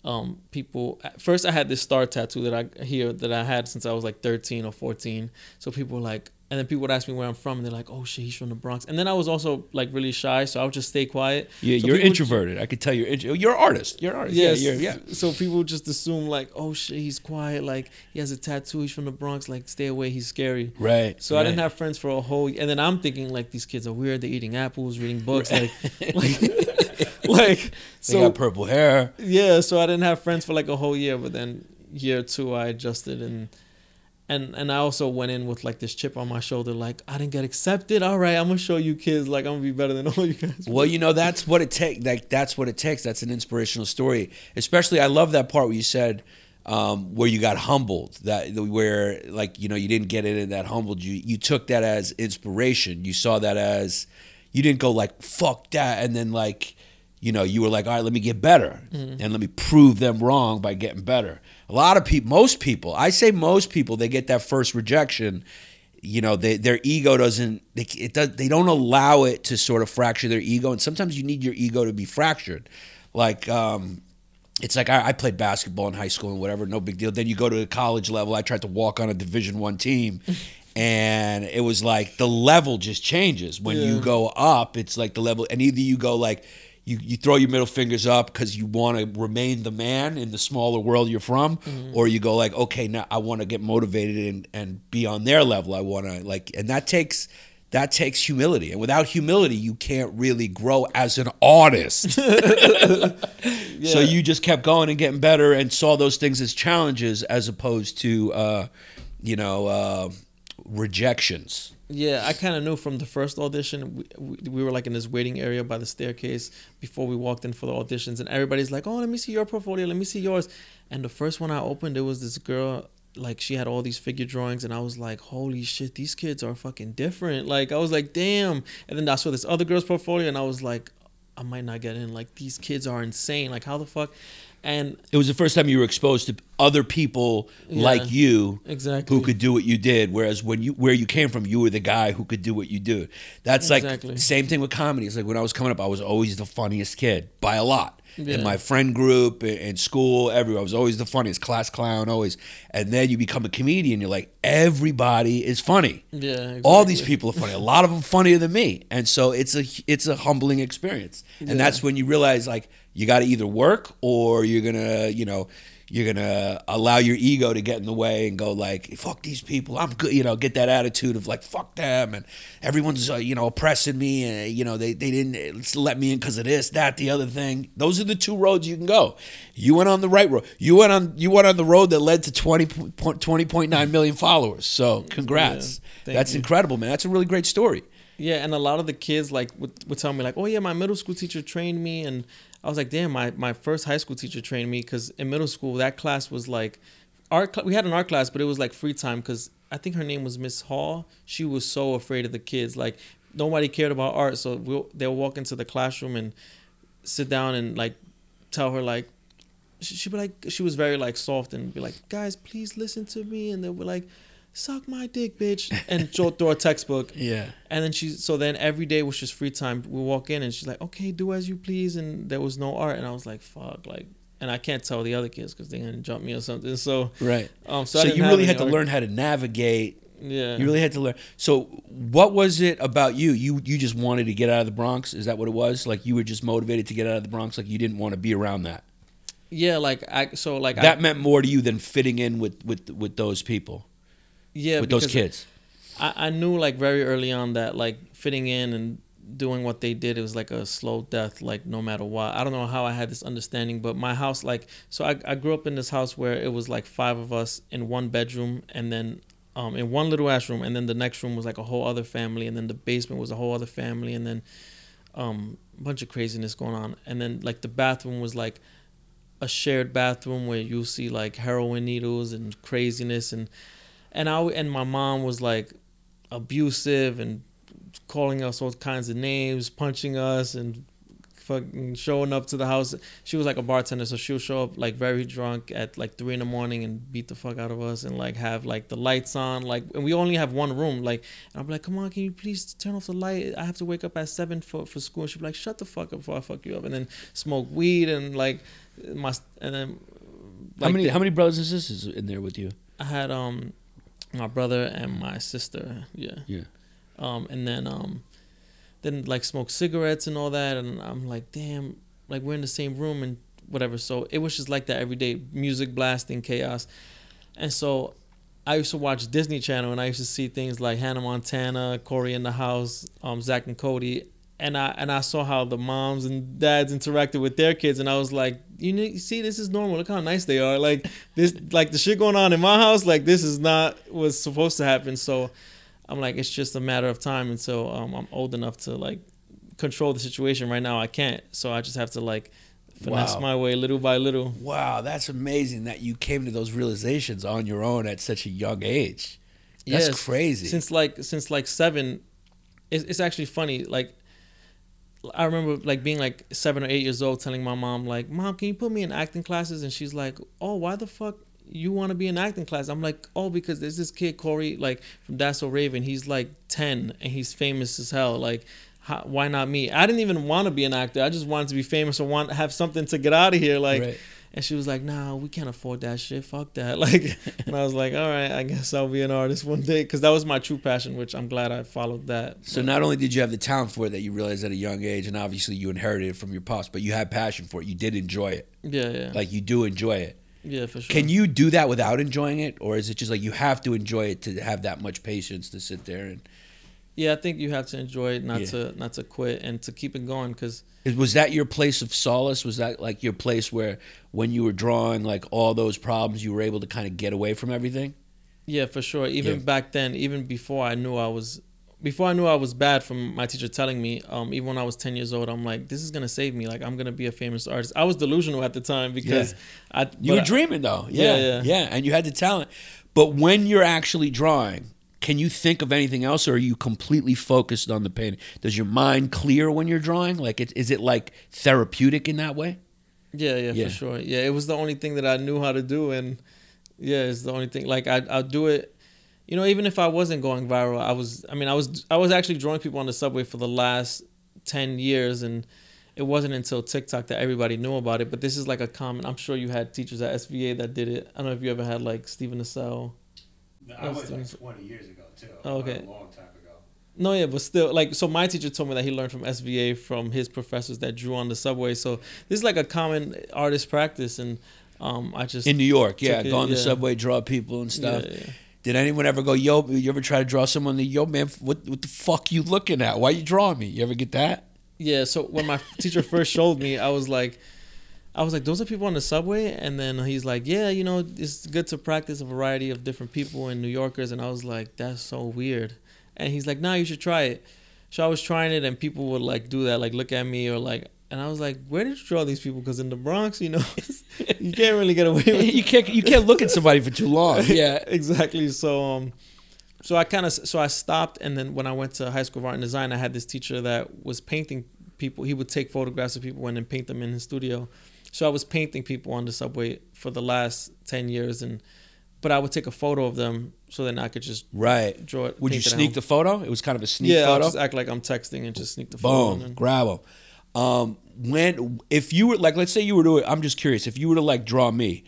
um, people first I had this star tattoo that I here that I had since I was like 13 or 14. So people were like, and then people would ask me where I'm from, and they're like, "Oh shit, he's from the Bronx." And then I was also like really shy, so I would just stay quiet. Yeah, So you're introverted. I could tell you're intro- you're an artist. You're an artist. Yes. Yeah, yeah. So people just assume like, "Oh shit, he's quiet. Like he has a tattoo. He's from the Bronx. Like stay away. He's scary." Right. So I didn't have friends for a whole, and then I'm thinking like these kids are weird. They're eating apples, reading books, like, like, like. They So got purple hair. yeah, so I didn't have friends for like a whole year, but then year two I adjusted and and and I also went in with like this chip on my shoulder, like I didn't get accepted. All right, I'm gonna show you kids, like I'm gonna be better than all you guys. Well, you know that's what it takes. Like that's what it takes. That's an inspirational story. Especially, I love that part where you said um, where you got humbled. That where like you know you didn't get it and that humbled you. You took that as inspiration. You saw that as you didn't go like fuck that and then like you know you were like all right let me get better and let me prove them wrong by getting better. A lot of people, most people, I say most people, they get that first rejection you know they, their ego doesn't they, it does they don't allow it to sort of fracture their ego and sometimes you need your ego to be fractured. Like um it's like I, I played basketball in high school and whatever no big deal. Then you go to a college level i tried to walk on a division one team and it was like the level just changes. When you go up it's like the level and either you go like you, you throw your middle fingers up because you want to remain the man in the smaller world you're from or you go like okay now i want to get motivated and, and be on their level i want to like and that takes that takes humility, and without humility, you can't really grow as an artist. So you just kept going and getting better, and saw those things as challenges as opposed to, uh, you know, uh, rejections. Yeah, I kind of knew from the first audition. We, we, we were like in this waiting area by the staircase before we walked in for the auditions, and everybody's like, "Oh, let me see your portfolio. Let me see yours." And the first one I opened, there was this girl. Like she had all these figure drawings, and I was like, "Holy shit, these kids are fucking different!" Like I was like, "Damn!" And then I saw this other girl's portfolio, and I was like, "I might not get in. Like these kids are insane. Like how the fuck?" And It was the first time you were exposed to other people Yeah. like you Exactly. who could do what you did. Whereas when you where you came from, you were the guy who could do what you do. That's Exactly. like same thing with comedy. It's like when I was coming up, I was always the funniest kid by a lot. Yeah. In my friend group, in- in school, everywhere, I was always the funniest, class clown, always. And then you become a comedian, you're like, everybody is funny. yeah, All these people are funny. A lot of them funnier than me, and so it's a it's a humbling experience. And that's when you realize like you got to either work or you're gonna you know you're gonna allow your ego to get in the way and go like fuck these people. I'm good. You know, get that attitude of like fuck them and everyone's uh, you know oppressing me and you know they they didn't let me in because of this that the other thing. Those are the two roads you can go. You went on the right road. You went on you went on the road that led to 20 20.9 million followers. So congrats. thank That's you. incredible, man. That's a really great story. Yeah, and a lot of the kids like would, would tell me like, "Oh yeah, my middle school teacher trained me," and I was like, "Damn, my my first high school teacher trained me." Because in middle school, that class was like, art. cl- We had an art class, but it was like free time because I think her name was Miss Hall. She was so afraid of the kids. Like nobody cared about art, so we'll, they'll walk into the classroom and sit down and like tell her like she, she'd be like she was very like soft and be like guys please listen to me and they were like suck my dick bitch and through a textbook Yeah. and then she so then every day was just free time we walk in and she's like okay do as you please and there was no art and i was like fuck like and i can't tell the other kids because they're gonna jump me or something so Right. um so, So, you really had to art. learn how to navigate. yeah You really had to learn. So, what was it about you? You you just wanted to get out of the Bronx? Is that what it was? Like you were just motivated to get out of the Bronx? Like you didn't want to be around that? yeah like i so like That I, meant more to you than fitting in with with with those people, yeah with those kids. I, I knew like very early on that like fitting in and doing what they did it was like a slow death like no matter what i don't know how i had this understanding but my house like so i, I grew up in this house where it was like five of us in one bedroom and then um, in one little ass room and then the next room was like a whole other family and then the basement was a whole other family and then um, a bunch of craziness going on and then like the bathroom was like a shared bathroom where you see like heroin needles and craziness and and I and my mom was like abusive and calling us all kinds of names, punching us and fucking showing up to the house. She was like a bartender, so she'll show up like very drunk at like three in the morning and beat the fuck out of us and like have like the lights on, like and we only have one room. Like and I'm like, come on, can you please turn off the light? I have to wake up at seven for for school. And she'd be like, shut the fuck up before I fuck you up, and then smoke weed and like my and then. how many the- how many brothers and sisters in there with you? I had um my brother and my sister. Yeah. Yeah. Um and then um then like smoke cigarettes and all that and I'm like damn like we're in the same room and whatever. So it was just like that every day, music blasting, chaos. And so I used to watch Disney Channel and I used to see things like Hannah Montana, Cory in the House, um, Zack and Cody, and I and I saw how the moms and dads interacted with their kids, and I was like, you, see, this is normal. Look how nice they are. Like this, like the shit going on in my house, like this is not what's supposed to happen. So I'm like, it's just a matter of time until um, I'm old enough to like control the situation. Right now, I can't, so I just have to like finesse Wow. my way little by little. Wow, that's amazing that you came to those realizations on your own at such a young age. That's Yes. crazy. Since like since like seven, it's, it's actually funny. Like I remember like being like seven or eight years old, telling my mom like, "Mom, can you put me in acting classes?" And she's like, "Oh, why the fuck you want to be in acting class?" I'm like, "Oh, because there's this kid Cory like from That's So Raven. He's like ten and he's famous as hell. Like." How, why not me? I didn't even want to be an actor. I just wanted to be famous or want have something to get out of here. Like, Right. And she was like, "Nah, we can't afford that shit. Fuck that." Like, and I was like, "All right, I guess I'll be an artist one day," because that was my true passion, which I'm glad I followed that. So not only did you have the talent for it that you realized at a young age, and obviously you inherited it from your pops, but you had passion for it. You did enjoy it. Yeah, yeah, Like you do enjoy it. yeah, for sure. Can you do that without enjoying it, or is it just like you have to enjoy it to have that much patience to sit there and Yeah, I think you have to enjoy it, not Yeah. to not to quit, and to keep it going. Because Was that your place of solace? Was that like your place where when you were drawing like all those problems, you were able to kind of get away from everything? yeah, for sure. Even Yeah. back then, even before I knew I was, before I knew I was bad from my teacher telling me, um, even when I was ten years old, I'm like, this is gonna save me. Like I'm gonna be a famous artist. I was delusional at the time because I You were dreaming though. Yeah, Yeah, yeah. yeah, and you had the talent. But when you're actually drawing, can you think of anything else, or are you completely focused on the painting? Does your mind clear when you're drawing? Like, it, is it like therapeutic in that way? Yeah, yeah, Yeah. for sure. Yeah, it was the only thing that I knew how to do, and yeah, it's the only thing. Like I, I'll do it. You know, even if I wasn't going viral, I was. I mean, I was. I was actually drawing people on the subway for the last ten years, and it wasn't until TikTok that everybody knew about it. But this is like a common. I'm sure you had teachers at SVA that did it. I don't know if you ever had like Steven Assael. I went like 20 years ago too. Oh, okay. A long time ago. No, yeah, but still, like, so my teacher told me that he learned from SVA from his professors that drew on the subway. So this is like a common artist practice, and um, I just In New York, yeah, it, go on the yeah. subway, draw people and stuff. Yeah, yeah. Did anyone ever go, yo, you ever try to draw someone? Yo, man, what what the fuck you looking at? Why you drawing me? You ever get that? Yeah, so when my teacher first showed me, I was like, I was like, those are people on the subway, and then he's like, yeah, you know, it's good to practice a variety of different people and New Yorkers, and I was like, that's so weird, and he's like, nah, you should try it. So I was trying it, and people would like do that, like look at me or like, and I was like, where did you draw these people? Because in the Bronx, you know, you can't really get away with it. you can't you can't look at somebody for too long. Yeah. exactly. So um, so I kind of so I stopped, and then when I went to high school of art and design, I had this teacher that was painting people. He would take photographs of people and then paint them in his studio. So I was painting people on the subway for the last ten years, and but I would take a photo of them so then I could just Right. draw it. Would you paint it at sneak the photo? It was kind of a sneak Yeah, I'll photo. just act like I'm texting and just sneak the photo. Boom, grab them. Um, when if you were like, let's say you were to, I'm just curious, if you were to like draw me,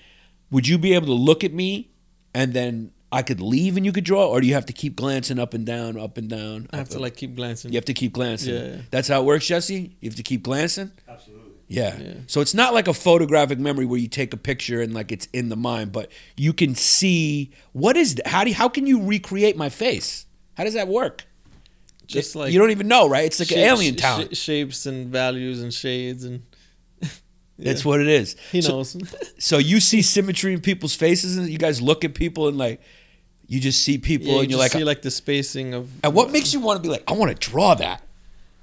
would you be able to look at me and then I could leave and you could draw, or do you have to keep glancing up and down, up and down? I have to and- like keep glancing. You have to keep glancing. Yeah, yeah. That's how it works, Jesse. You have to keep glancing. Absolutely. Yeah. Yeah. So it's not like a photographic memory where you take a picture and like it's in the mind, but you can see what is how do you, how can you recreate my face? How does that work? Just It- like you don't even know, right? It's like an alien talent. sh- shapes and values and shades and. That's what it is. he So- knows. So you see symmetry in people's faces, and you guys look at people and like, you just see people, Yeah, you and you're like, see like the spacing of. and what makes you want to be like, I want to draw that.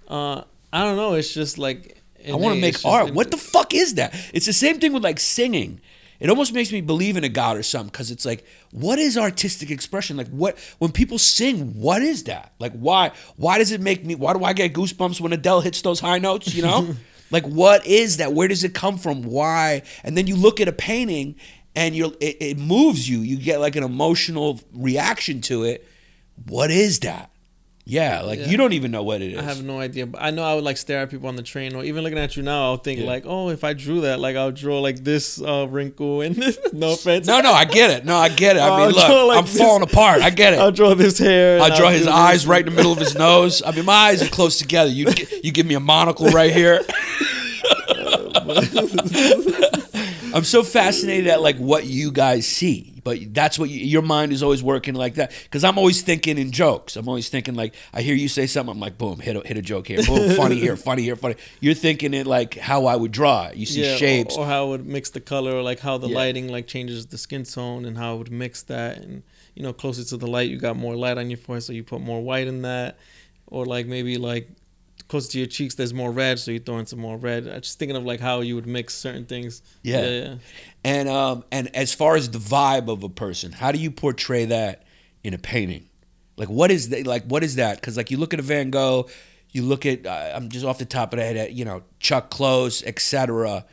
Uh, I don't know. It's just like I want to make It's just art. What the fuck is that? It's the same thing with like singing. It almost makes me believe in a god or something because it's like, what is artistic expression? Like, what when people sing, what is that? Like, why? Why does it make me? Why do I get goosebumps when Adele hits those high notes? You know, like, what is that? Where does it come from? Why? And then you look at a painting and you're it, it moves you. You get like an emotional reaction to it. What is that? Yeah, like Yeah. you don't even know what it is. I have no idea, but I know I would like stare at people on the train, or even looking at you now, I'll think Yeah. like, oh, if I drew that, like I'll draw like this uh, wrinkle and this. no offense. No, no, I get it. No, I get it. I I'll mean, look, like I'm this. falling apart. I get it. I'll draw this hair. I'll draw do his this. eyes right in the middle of his nose. I mean, my eyes are close together. You you give me a monocle right here. I'm so fascinated at like what you guys see, but that's what you, your mind is always working like that. Because I'm always thinking in jokes. I'm always thinking like I hear you say something. I'm like, boom, hit a, hit a joke here. Boom, funny here, funny here, funny. You're thinking it like how I would draw. it. You see Yeah, shapes. or, or how it would mix the color, or like how the Yeah. lighting like changes the skin tone, and how it would mix that, and you know, closer to the light, you got more light on your forehead, so you put more white in that, or like maybe like closer to your cheeks, there's more red, so you throw in some more red. I'm just thinking of like how you would mix certain things. Yeah. yeah, yeah. And um and as far as the vibe of a person, how do you portray that in a painting? Like what is that? Like what is that? Because like you look at a Van Gogh, you look at uh, I'm just off the top of the head at you know Chuck Close, etc.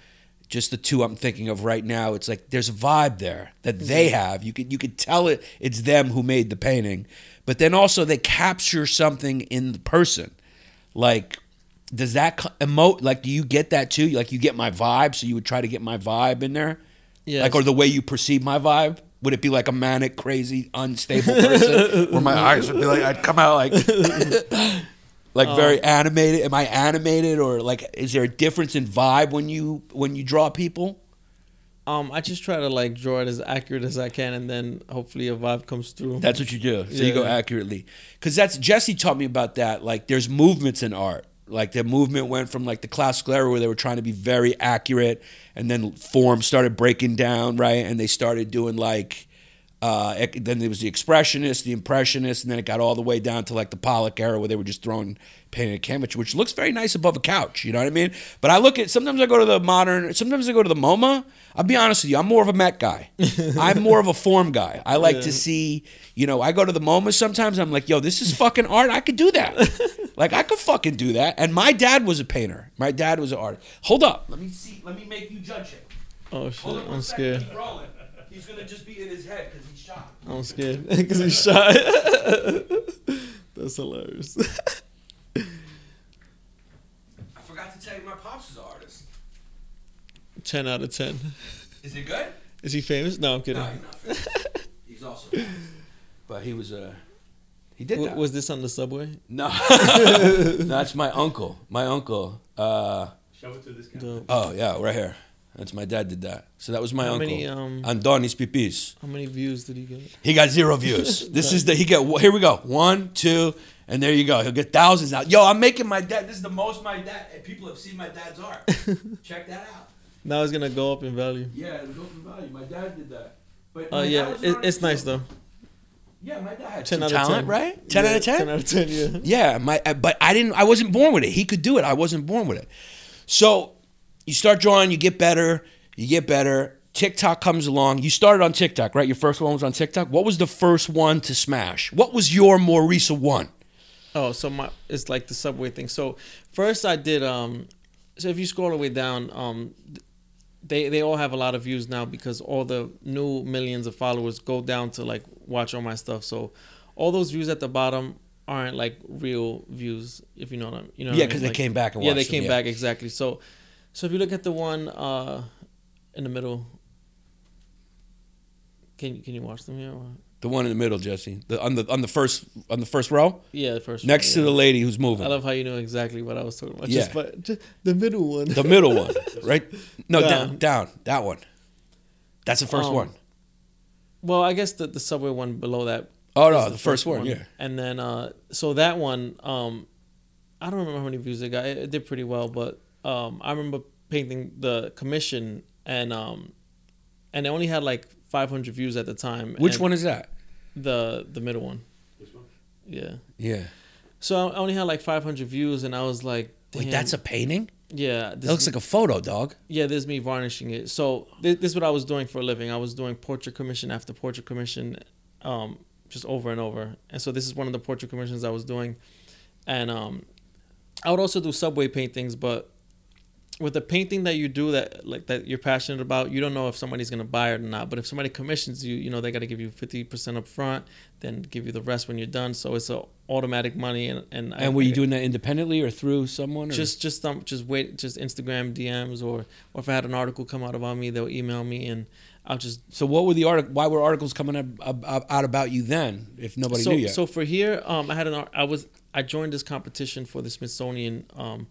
Just the two I'm thinking of right now. It's like there's a vibe there that they have. You could you could tell it it's them who made the painting, but then also they capture something in the person. Like does that emote? Like do you get that too? Like you get my vibe, so you would try to get my vibe in there. Yeah, Like, or the way you perceive my vibe? Would it be like a manic, crazy, unstable person? where my eyes would be like, I'd come out like, like very oh. animated. Am I animated, or like, is there a difference in vibe when you when you draw people? Um, I just try to like draw it as accurate as I can, and then hopefully a vibe comes through. That's what you do. So you go accurately. Because that's Jesse taught me about that. Like there's movements in art. Like the movement went from like the classical era where they were trying to be very accurate, and then form started breaking down, right? And they started doing like. Uh, then there was the expressionist, the impressionist, and then it got all the way down to like the Pollock era where they were just throwing painted a canvas, which looks very nice above a couch. You know what I mean? But I look at sometimes I go to the modern, sometimes I go to the MoMA. I'll be honest with you, I'm more of a Met guy. I'm more of a form guy. I like to see, you know, I go to the MoMA sometimes. I'm like, yo, this is fucking art. I could do that. like I could fucking do that. And my dad was a painter. My dad was an artist. Hold up. Let me see. Let me make you judge him. Oh shit! I'm scared. Keep rolling. He's gonna just be in his head because he's shot. I'm scared because he's shot. That's hilarious. I forgot to tell you, my pops is an artist. ten out of ten. Is he good? Is he famous? No, I'm kidding. No, he's not. famous. he's also, an artist. but he was a. Uh, he did W- that. was this on the subway? no, that's my uncle. My uncle. Uh, Show it to this guy. The, oh yeah, right here. That's my dad did that. So that was my how uncle. many um Andonis Pipis. how many views did he get? He got zero views. This is the he got. Here we go. One, two, and there you go. He'll get thousands now. Yo, I'm making my dad. This is the most my dad. People have seen my dad's art. Check that out. Now it's gonna go up in value. Yeah, it was in value. My dad did that. But Oh my yeah, it, it's nice though. Yeah, my dad had 10 some out of talent, 10. right? Ten Yeah, out of ten. Ten out of ten. Yeah. Yeah, my uh, but I didn't I wasn't born with it. He could do it. I wasn't born with it. So you start drawing, you get better, you get better. TikTok comes along. You started on TikTok, right? Your first one was on TikTok. What was the first one to smash? What was your more recent one? Oh, so my it's like the subway thing. So first I did um so if you scroll all the way down, um they they all have a lot of views now because all the new millions of followers go down to like watch all my stuff. So all those views at the bottom aren't like real views, if you know what I'm you know. Yeah, I mean? because they Like- came back and yeah, they them, came yeah. back exactly. So so if you look at the one uh in the middle, can you can you watch them here? The one in the middle, Jesse. The on the on the first on the first row, Yeah, the first next to one, the lady who's moving. I love how you know exactly what I was talking about. Yeah. Just, but just the middle one. the middle one, right? No, down, Down. down, that one. That's the first Um, one. Well, I guess the the subway one below that. Oh no, the, first, one, yeah. And then uh, so that one, um, I don't remember how many views it got. It, it did pretty well, but um, I remember painting the commission and um, and it only had like 500 views at the time. Which one is that? The the middle one. This one? Yeah. Yeah. So I only had like 500 views, and I was like, Wait, that's a painting? yeah. That looks like a photo, dog. Yeah, there's me varnishing it. So this, this is what I was doing for a living. I was doing portrait commission after portrait commission, um, just over and over. And so this is one of the portrait commissions I was doing, and um, I would also do subway paintings. But with the painting that you do that like that you're passionate about, you don't know if somebody's gonna buy it or not. But if somebody commissions you, you know they got to give you fifty percent up front, then give you the rest when you're done. So it's a automatic money. And and, I- And were you I- doing that independently or through someone? Or? just just um just wait just Instagram DMs or or if I had an article come out about me, they'll email me and I'll just so what were the artic- Why were articles coming up, up, out about you then? If nobody so knew yet. so for here um I had an I was I joined this competition for the Smithsonian um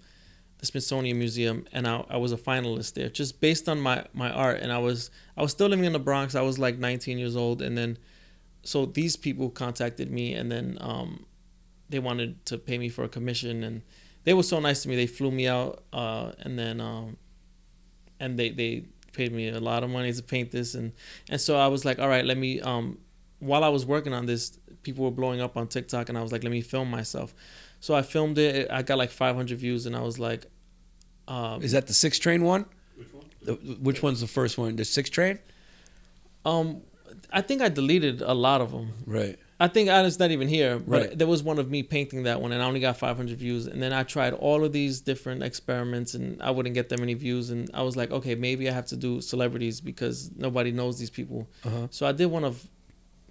the Smithsonian Museum and I, I was a finalist there just based on my my art. And I was I was still living in the Bronx. I was like 19 years old. And then so these people contacted me and then um they wanted to pay me for a commission. And they were so nice to me. They flew me out uh and then um and they they paid me a lot of money to paint this. And and so I was like all right let me um while I was working on this people were blowing up on TikTok and I was like let me film myself so I filmed it I got like 500 views and I was like um is that the six train one? Which one? The, which one's the first one? The six train? um I think I deleted a lot of them Right. I think I was not even here, but Right. there was one of me painting that one, and I only got 500 views. And then I tried all of these different experiments, and I wouldn't get that many views. And I was like, okay, maybe I have to do celebrities because nobody knows these people. Uh-huh. So I did one of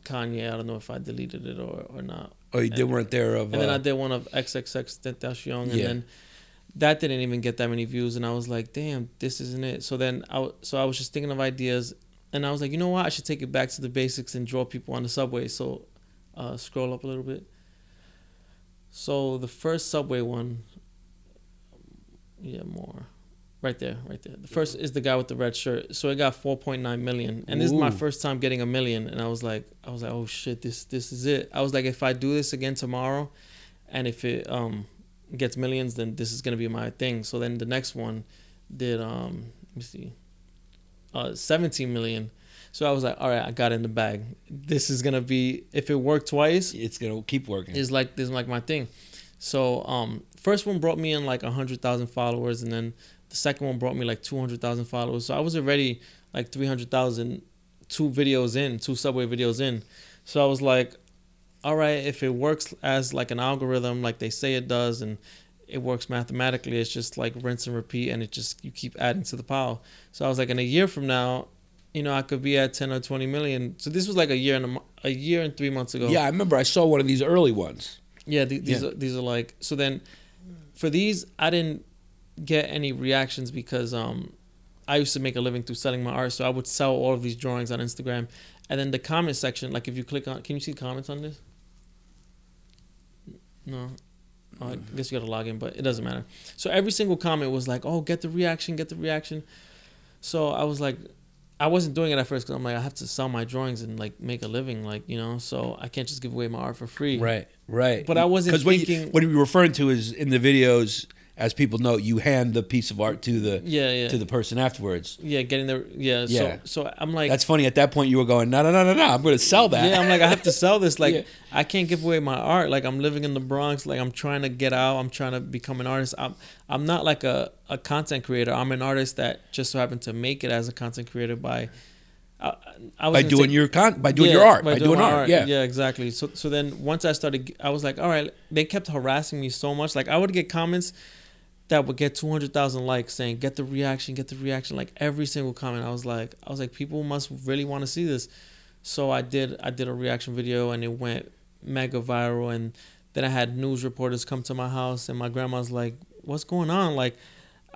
Kanye. I don't know if I deleted it or, or not. Oh, you did weren't there of. And then uh, I did one of XXXTentacion, and Yeah. then that didn't even get that many views. And I was like, damn, this isn't it. So then I, so I was just thinking of ideas, and I was like, you know what? I should take it back to the basics and draw people on the subway. So uh, scroll up a little bit. So the first subway one, yeah, more. Right there, right there. The first is the guy with the red shirt. So it got 4.9 million, and this is my first time getting a million. And I was like, I was like, oh shit, this this is it. I was like, if I do this again tomorrow, and if it um gets millions, then this is gonna be my thing. So then the next one did um let me see, uh 17 million. So I was like, all right, I got it in the bag. This is gonna be if it worked twice, It's gonna keep working. It's like this is like my thing. So um first one brought me in like a hundred thousand followers and then the second one brought me like two hundred thousand followers. So I was already like three hundred thousand two videos in, two subway videos in. So I was like, all right, if it works as like an algorithm like they say it does and it works mathematically, it's just like rinse and repeat and it just you keep adding to the pile. So I was like in a year from now, you know, I could be at 10 or 20 million. So this was like a year and a, a year and 3 months ago. yeah, I remember I saw one of these early ones. Yeah, th- these Yeah. are these are like so. Then for these, I didn't get any reactions because um, I used to make a living through selling my art, so I would sell all of these drawings on Instagram, and then the comment section, like if you click on, can you see comments on this? No. Oh, I guess you got to log in, but it doesn't matter. So every single comment was like, "Oh, get the reaction, get the reaction." So I was like, I wasn't doing it at first because I'm like, I have to sell my drawings and like make a living, like you know. So I can't just give away my art for free. Right, right. But I wasn't because what, you, what you're referring to is in the videos, as people know, you hand the piece of art to the Yeah, yeah. to the person afterwards. Yeah, getting the yeah. Yeah. So so I'm like That's funny. At that point, you were going, no, no, no, no, no. I'm going to sell that. yeah, I'm like I have to sell this. Like Yeah. I can't give away my art. Like I'm living in the Bronx. Like I'm trying to get out. I'm trying to become an artist. I'm I'm not like a, a content creator. I'm an artist that just so happened to make it as a content creator by I, I was by doing say- your con, by doing Yeah, your art, by by, doing, my art. Yeah. yeah, exactly. So so then once I started, I was like, all right. They kept harassing me so much. Like I would get comments that would get two hundred thousand likes saying, "Get the reaction, get the reaction." Like every single comment, I was like, I was like, people must really want to see this. So I did. I did a reaction video, and it went mega viral. And then I had news reporters come to my house, and my grandma's like, "What's going on?" Like.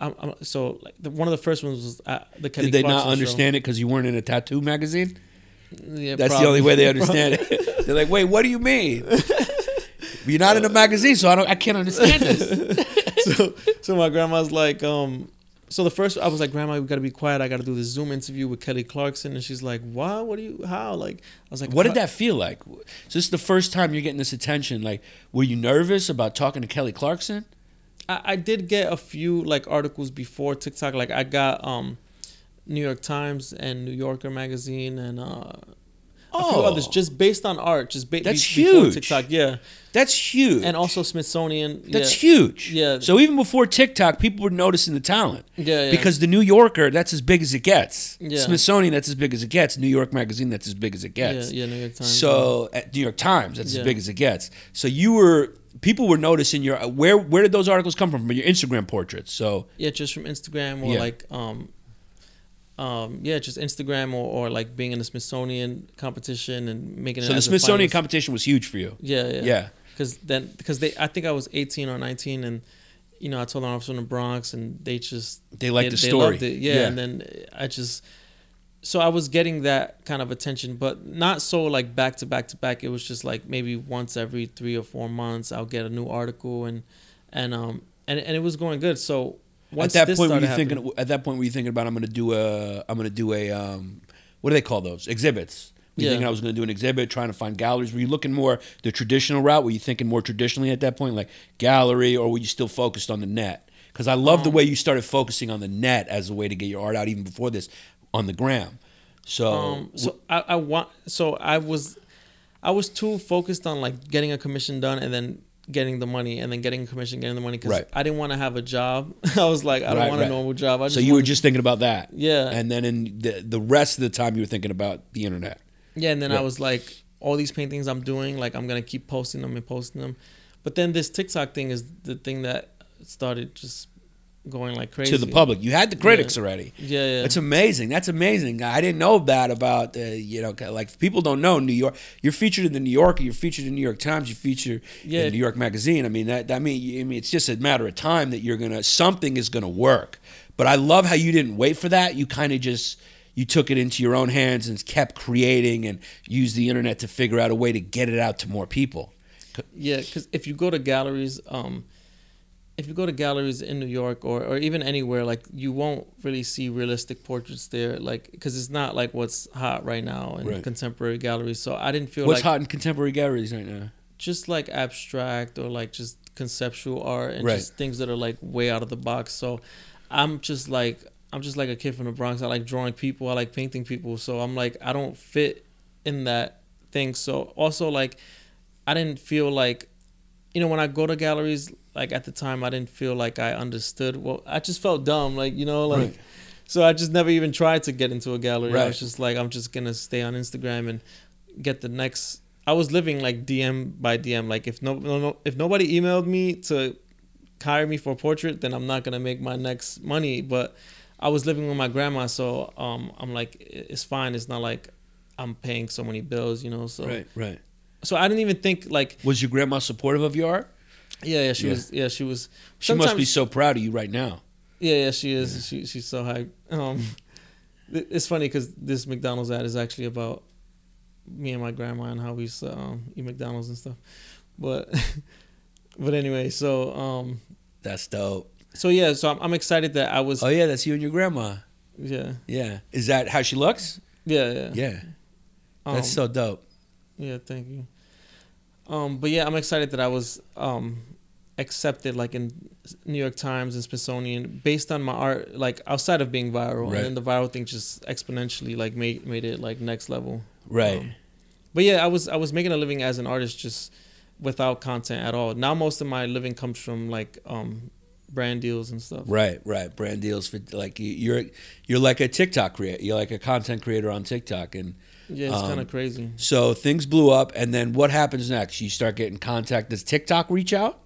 I'm, I'm, so like the, one of the first ones was uh, the Kelly Did they Clarkson not show. understand it because you weren't in a tattoo magazine? Yeah, That's the only way they understand it. They're like, wait, what do you mean? You're not in a magazine, so I don't. I can't understand this. so so my grandma's like um so the first I was like grandma we gotta be quiet I gotta do this Zoom interview with Kelly Clarkson and she's like what what do you how like I was like What did that feel like? So this is the first time you're getting this attention. Like, were you nervous about talking to Kelly Clarkson? I, I did get a few like articles before TikTok like I got um New York Times and New Yorker magazine and uh a few Oh. others just based on art just ba- That's be- huge. TikTok yeah That's huge. and also Smithsonian That's yeah. huge. Yeah. So even before TikTok, people were noticing the talent. Yeah, yeah. Because the New Yorker, that's as big as it gets. Yeah. Smithsonian, that's as big as it gets. New York Magazine, that's as big as it gets. yeah New York Times So at New York Times, that's Yeah. as big as it gets. So you were people were noticing your where where did those articles come from? From your Instagram portraits. So Yeah, just from Instagram or Yeah. like um um yeah, just Instagram or, or like being in the Smithsonian competition and making it so the Smithsonian competition was huge for you. Yeah, yeah. Yeah. Cuz then cuz they I think I was 18 or 19 and you know, I told them I was from the Bronx and they just They liked they, the story. it. Yeah, and then I just so I was getting that kind of attention, but not so like back to back to back. It was just like maybe once every three or four months I'll get a new article and and um and, and it was going good. So once at that point, were you started thinking? happening- At that point, were you thinking about I'm going to do a I'm going to do a um, what do they call those exhibits? Were you Yeah. thinking I was going to do an exhibit, trying to find galleries? Were you looking more the traditional route? Were you thinking more traditionally at that point, like gallery, or were you still focused on the net? Because I love Um, the way you started focusing on the net as a way to get your art out, even before this, on the gram. So, Um, so I, I want so I was I was too focused on like getting a commission done and then getting the money and then getting a commission, getting the money because Right. I didn't want to have a job. I was like, I don't Right, want right. a normal job. I so you were just thinking about that, Yeah. and then in the the rest of the time you were thinking about the internet. yeah, and then Yeah. I was like, all these paintings I'm doing, like I'm gonna keep posting them and posting them. But then this TikTok thing is the thing that started just going like crazy to the public. You had the critics already. Yeah, yeah. That's amazing. That's amazing. I didn't know that about uh, you know like people don't know New York. You're featured in the New Yorker. You're featured in New York Times. You feature Yeah. in New York Magazine. I mean that that mean I mean it's just a matter of time that you're gonna something is gonna work. But I love how you didn't wait for that. You kind of just you took it into your own hands and kept creating and used the internet to figure out a way to get it out to more people. Yeah, because if you go to galleries, um, if you go to galleries in New York or, or even anywhere, like you won't really see realistic portraits there, like because it's not like what's hot right now in Right. contemporary galleries. So I didn't feel What's like hot in contemporary galleries right now? just like abstract or like just conceptual art and Right. just things that are like way out of the box. So I'm just like I'm just like a kid from the Bronx. I like drawing people. I like painting people. So I'm like I don't fit in that thing. So also like I didn't feel like you know when I go to galleries like at the time I didn't feel like I understood. Well, I just felt dumb. Like you know like. Right. So I just never even tried to get into a gallery. I was just like, I'm just gonna stay on Instagram and get the next. I was living like DM by DM. Like if no, no, no if nobody emailed me to hire me for a portrait, then I'm not gonna make my next money. But I was living with my grandma, so um, I'm like, it's fine. It's not like I'm paying so many bills, you know. So Right, right. so I didn't even think like, Was your grandma supportive of your art? Yeah, yeah, she Yeah. was, yeah, she was. She must be so proud of you right now. Yeah, yeah, she is. She she's so hyped. Um, it's funny because this McDonald's ad is actually about me and my grandma and how we used to um, eat McDonald's and stuff. But but anyway, so um, That's dope. so yeah, so I'm, I'm excited that I was Oh yeah, that's you and your grandma. yeah Yeah. Is that how she looks? yeah yeah Yeah. um, That's so dope. yeah thank you. Um, but yeah, I'm excited that I was um accepted like in New York Times and Smithsonian based on my art like outside of being viral Right. and then the viral thing just exponentially like made made it like next level. Right. Um, but yeah, I was I was making a living as an artist just without content at all. Now most of my living comes from like um brand deals and stuff. Right, right. Brand deals for like you- you're you're like a TikTok creator. You're like a content creator on TikTok, and Yeah, it's Um, kind of crazy. so things blew up. And then what happens next? You start getting contact. Does TikTok reach out?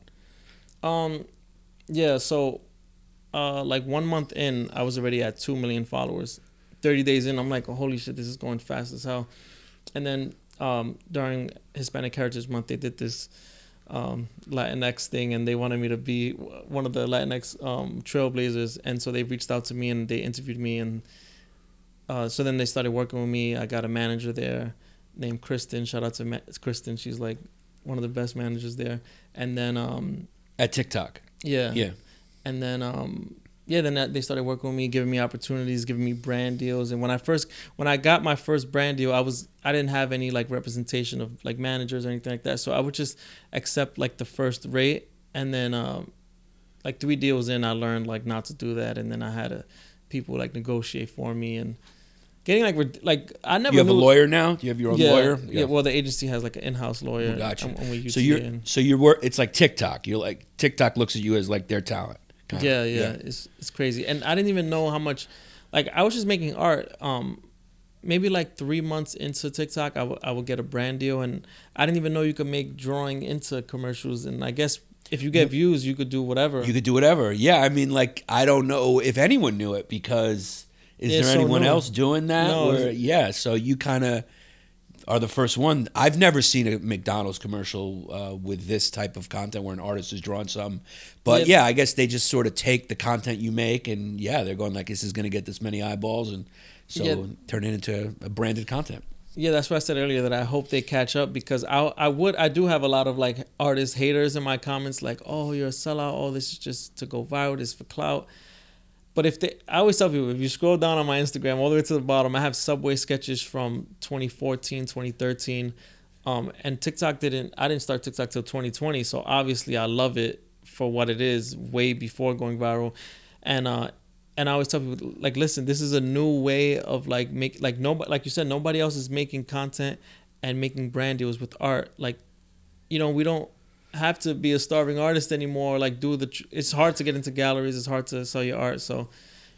Um, yeah. So, uh, like one month in, I was already at two million followers. Thirty days in, I'm like, oh, holy shit, this is going fast as hell. And then um, during Hispanic Heritage Month, they did this um, Latinx thing, and they wanted me to be one of the Latinx um, trailblazers. And so they reached out to me and they interviewed me, and uh, so then they started working with me. I got a manager there named Kristen. Shout out to Ma- Kristen. She's like one of the best managers there. And then um, At TikTok. yeah. Yeah. And then um yeah, then that, they started working with me, giving me opportunities, giving me brand deals. And when I first when I got my first brand deal, I was I didn't have any like representation of like managers or anything like that. So I would just accept like the first rate and then um like three deals in I learned like not to do that and then I had to people like negotiate for me and getting like rid- like I never You have a lawyer now. Do you have your own yeah, lawyer? Yeah. well the agency has like an in-house lawyer. Gotcha. and- and we So you're and- so you're wor- it's like TikTok. You're like TikTok looks at you as like their talent. kinda. yeah, yeah, It's it's crazy. And I didn't even know how much like I was just making art um maybe like 3 months into TikTok I would I would get a brand deal and I didn't even know you could make drawing into commercials and I guess if you get views you could do whatever. You could do whatever. Yeah, I mean, like I don't know if anyone knew it because is Yeah, there so anyone new. else doing that? No, Or- yeah, so you kind of are the first one. I've never seen a McDonald's commercial uh, with this type of content where an artist is drawing something. But Yeah. yeah, I guess they just sort of take the content you make and yeah, they're going like this is going to get this many eyeballs and so Yeah. turn it into a branded content. Yeah, that's why I said earlier that I hope they catch up because I I would I do have a lot of like artist haters in my comments like oh you're a sellout oh this is just to go viral this is for clout, but if they I always tell people if you scroll down on my Instagram all the way to the bottom I have Subway sketches from 2014 2013, um and TikTok didn't I didn't start TikTok till 2020 so obviously I love it for what it is way before going viral, and uh and I always tell people like, listen, this is a new way of like make like nobody like you said, nobody else is making content and making brand deals with art. Like, you know, we don't have to be a starving artist anymore. Like, do the tr- it's hard to get into galleries. It's hard to sell your art. So,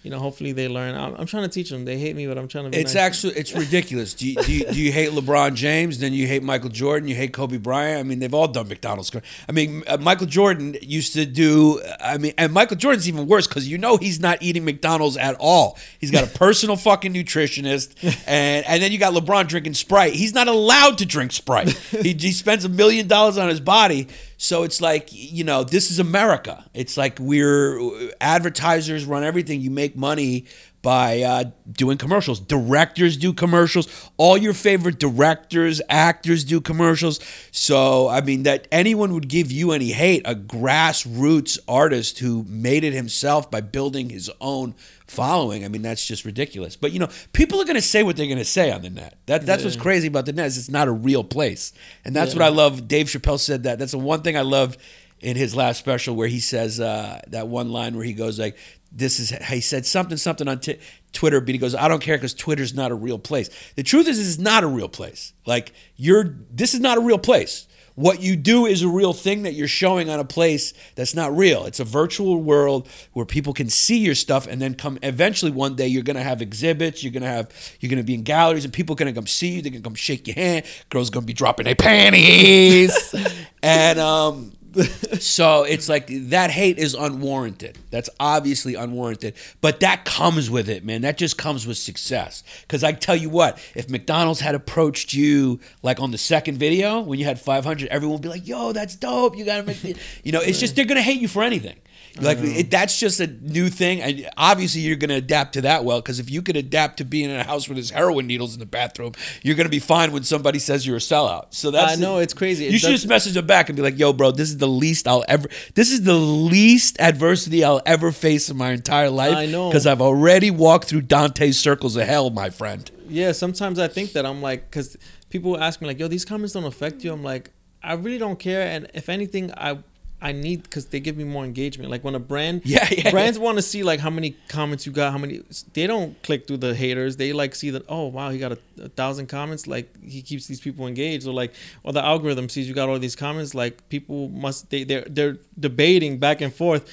you know, hopefully they learn. I'm, I'm trying to teach them. They hate me, but I'm trying to. Be It's nice. actually it's ridiculous. Do you, do you do you hate LeBron James? Then you hate Michael Jordan. You hate Kobe Bryant. I mean, they've all done McDonald's. I mean, uh, Michael Jordan used to do. I mean, and Michael Jordan's even worse because you know he's not eating McDonald's at all. He's got a personal fucking nutritionist, and and then you got LeBron drinking Sprite. He's not allowed to drink Sprite. He, he spends a million dollars on his body. So it's like you know, this is America. It's like we're advertisers run everything. You make money by uh, doing commercials. Directors do commercials. All your favorite directors, actors do commercials. So, I mean, that anyone would give you any hate, a grassroots artist who made it himself by building his own following. I mean, that's just ridiculous. But, you know, people are going to say what they're going to say on the net. That, that's what's crazy about the net is it's not a real place. And that's Yeah. what I love. Dave Chappelle said that. That's the one thing I love in his last special where he says uh, that one line where he goes like, "This is." He said something something on t- Twitter, but he goes, "I don't care because Twitter's not a real place." The truth is, it's not a real place. Like you're, this is not a real place. What you do is a real thing that you're showing on a place that's not real. It's a virtual world where people can see your stuff, and then come eventually one day you're gonna have exhibits. You're gonna have you're gonna be in galleries, and people are gonna come see you. They're gonna come shake your hand. Girls gonna be dropping their panties, and um, so it's like that hate is unwarranted. That's obviously unwarranted. But that comes with it, man. That just comes with success. Because I tell you what, if McDonald's had approached you like on the second video when you had 500, everyone would be like, "Yo, that's dope. You gotta make," you know. It's just they're gonna hate you for anything. Like it, that's just a new thing, and obviously you're going to adapt to that well. Because if you could adapt to being in a house where there's heroin needles in the bathroom, you're going to be fine when somebody says you're a sellout. So that's I know, it's crazy. It You should does- just message them back and be like, "Yo, bro, this is the least I'll ever. This is the least adversity I'll ever face in my entire life. I know. because I've already walked through Dante's circles of hell, my friend. Yeah, sometimes I think that I'm like, because people ask me like, "Yo, these comments don't affect you." I'm like, I really don't care, and if anything, I I need because they give me more engagement. Like when a brand, Yeah, yeah, brands want to see like how many comments you got, how many. They don't click through the haters. They like see that. Oh wow, he got a, a thousand comments. Like he keeps these people engaged, or like, or the algorithm sees you got all these comments. Like people must they they're they're debating back and forth.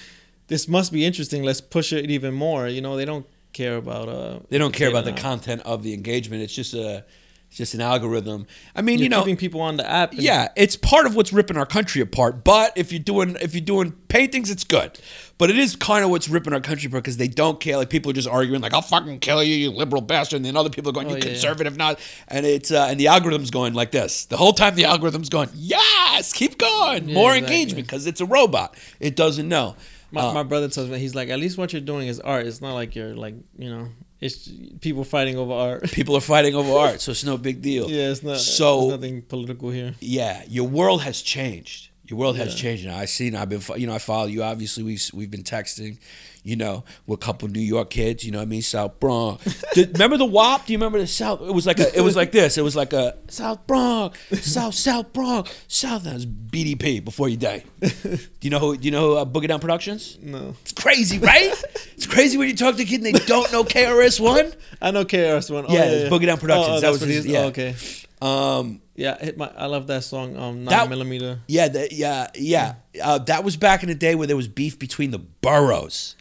This must be interesting. Let's push it even more. You know, they don't care about uh. They don't care about the content of the engagement. It's just a, it's just an algorithm. I mean, You're you know, keeping people on the app. yeah, it's part of what's ripping our country apart. But if you're doing if you're doing paintings, it's good. But it is kind of what's ripping our country apart because they don't care. Like people are just arguing, like "I'll fucking kill you, you liberal bastard," and then other people are going, Oh, "You yeah, yeah. conservative not." And it's uh, and the algorithm's going like this the whole time. The algorithm's going, "Yes, keep going, Yeah, more exactly. engagement," because it's a robot. It doesn't know. My, Uh, my brother tells me he's like, at least what you're doing is art. It's not like you're like you know, it's people fighting over art. people are fighting over art, so it's no big deal. yeah, it's not. So- nothing political here. yeah, your world has changed. Your world has Yeah. changed now. I seen. I've been. You know, I follow you. Obviously, we we've been texting. You know, with a couple New York kids. You know, what I mean, South Bronx. Did, remember the WAP? Do you remember the South? It was like a. It was like this. It was like a South Bronx, South South Bronx, South. That was BDP before you die. Do you know who? Do you know uh, Boogie Down Productions? No, It's crazy, right? it's crazy when you talk to kids and they don't know KRS One. I know KRS One. Oh, Yeah, it's Boogie Down Productions. That that's was what it his- yeah. Oh, okay. Um, Yeah, hit my. I love that song. Um, nine That- millimeter. Yeah, the, yeah, yeah. Uh, that was back in the day where there was beef between the boroughs.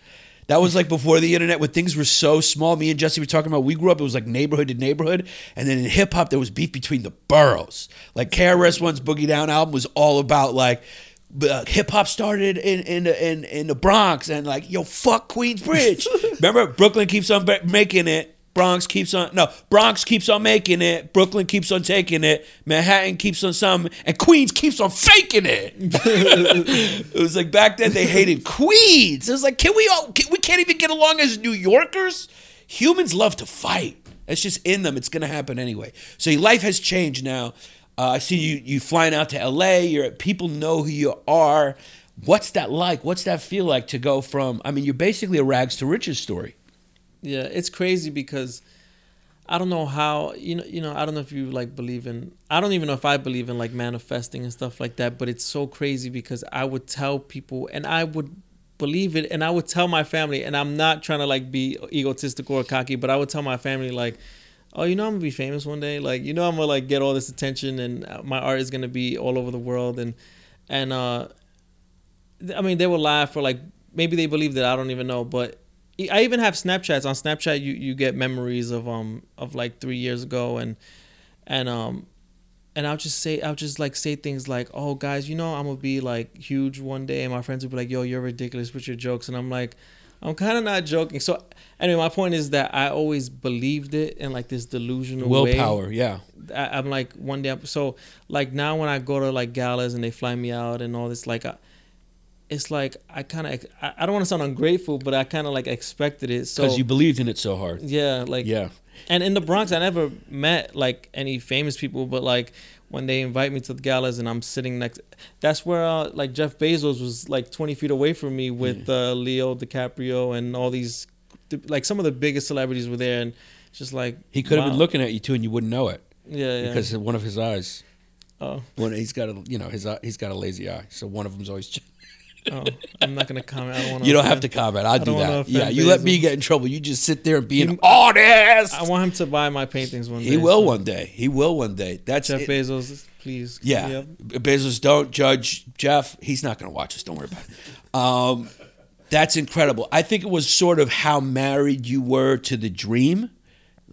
That was like before the internet, when things were so small. Me and Jesse were talking about. We grew up; it was like neighborhood to neighborhood, and then in hip hop, there was beef between the boroughs. Like KRS One's Boogie Down album was all about like. Uh, hip hop started in in the, in in the Bronx and like yo fuck Queensbridge. Remember Brooklyn keeps on making it. Bronx keeps on no Bronx keeps on making it. Brooklyn keeps on taking it. Manhattan keeps on some, and Queens keeps on faking it. it was like back then they hated Queens. It was like can we all can, we can't even get along as New Yorkers. Humans love to fight. It's just in them. It's gonna happen anyway. So your life has changed now. Uh, I see you you flying out to L.A. You're people know who you are. What's that like? What's that feel like to go from? I mean, you're basically a rags to riches story. Yeah, it's crazy because I don't know how you know. You know, I don't know if you like believe in. I don't even know if I believe in like manifesting and stuff like that. But it's so crazy because I would tell people, and I would believe it, and I would tell my family, and I'm not trying to like be egotistical or cocky, but I would tell my family like. Oh, you know I'm gonna be famous one day. Like, you know I'm gonna like get all this attention, and uh, my art is gonna be all over the world. And and uh, I mean, they will laugh or like maybe they believe that I don't even know. But I even have Snapchats on Snapchat. You you get memories of um of like three years ago, and and um and I'll just say I'll just like say things like, "Oh, guys, you know I'm gonna be like huge one day," and my friends will be like, "Yo, you're ridiculous with your jokes," and I'm like. I'm kind of not joking. So, anyway, my point is that I always believed it in like this delusional way. Willpower, yeah. I, I'm like one day. So like now when I go to like galas and they fly me out and all this, like, I, it's like I kind of I, I don't want to sound ungrateful, but I kind of like expected it. So Because you believed in it so hard. yeah, like Yeah. and in the Bronx, I never met like any famous people, but like when they invite me to the galas and I'm sitting next, that's where uh, like Jeff Bezos was like 20 feet away from me with uh, Leo DiCaprio and all these, like some of the biggest celebrities were there, and just like He could have wow. been looking at you too, and you wouldn't know it yeah, yeah. because of one of his eyes. oh, One, he's got a, you know, his eye, he's got a lazy eye, so one of them's always. oh, I'm not gonna comment. I don't want You don't have to comment. I do don't wanna that. Yeah, you let me get in trouble. You just sit there and be an artist. I want him to buy my paintings one day. He will one day. He will one day. That's Jeff it. Bezos, please. Yeah, Yep. Bezos, don't judge Jeff. He's not going to watch us. Don't worry about it. Um, that's incredible. I think it was sort of how married you were to the dream.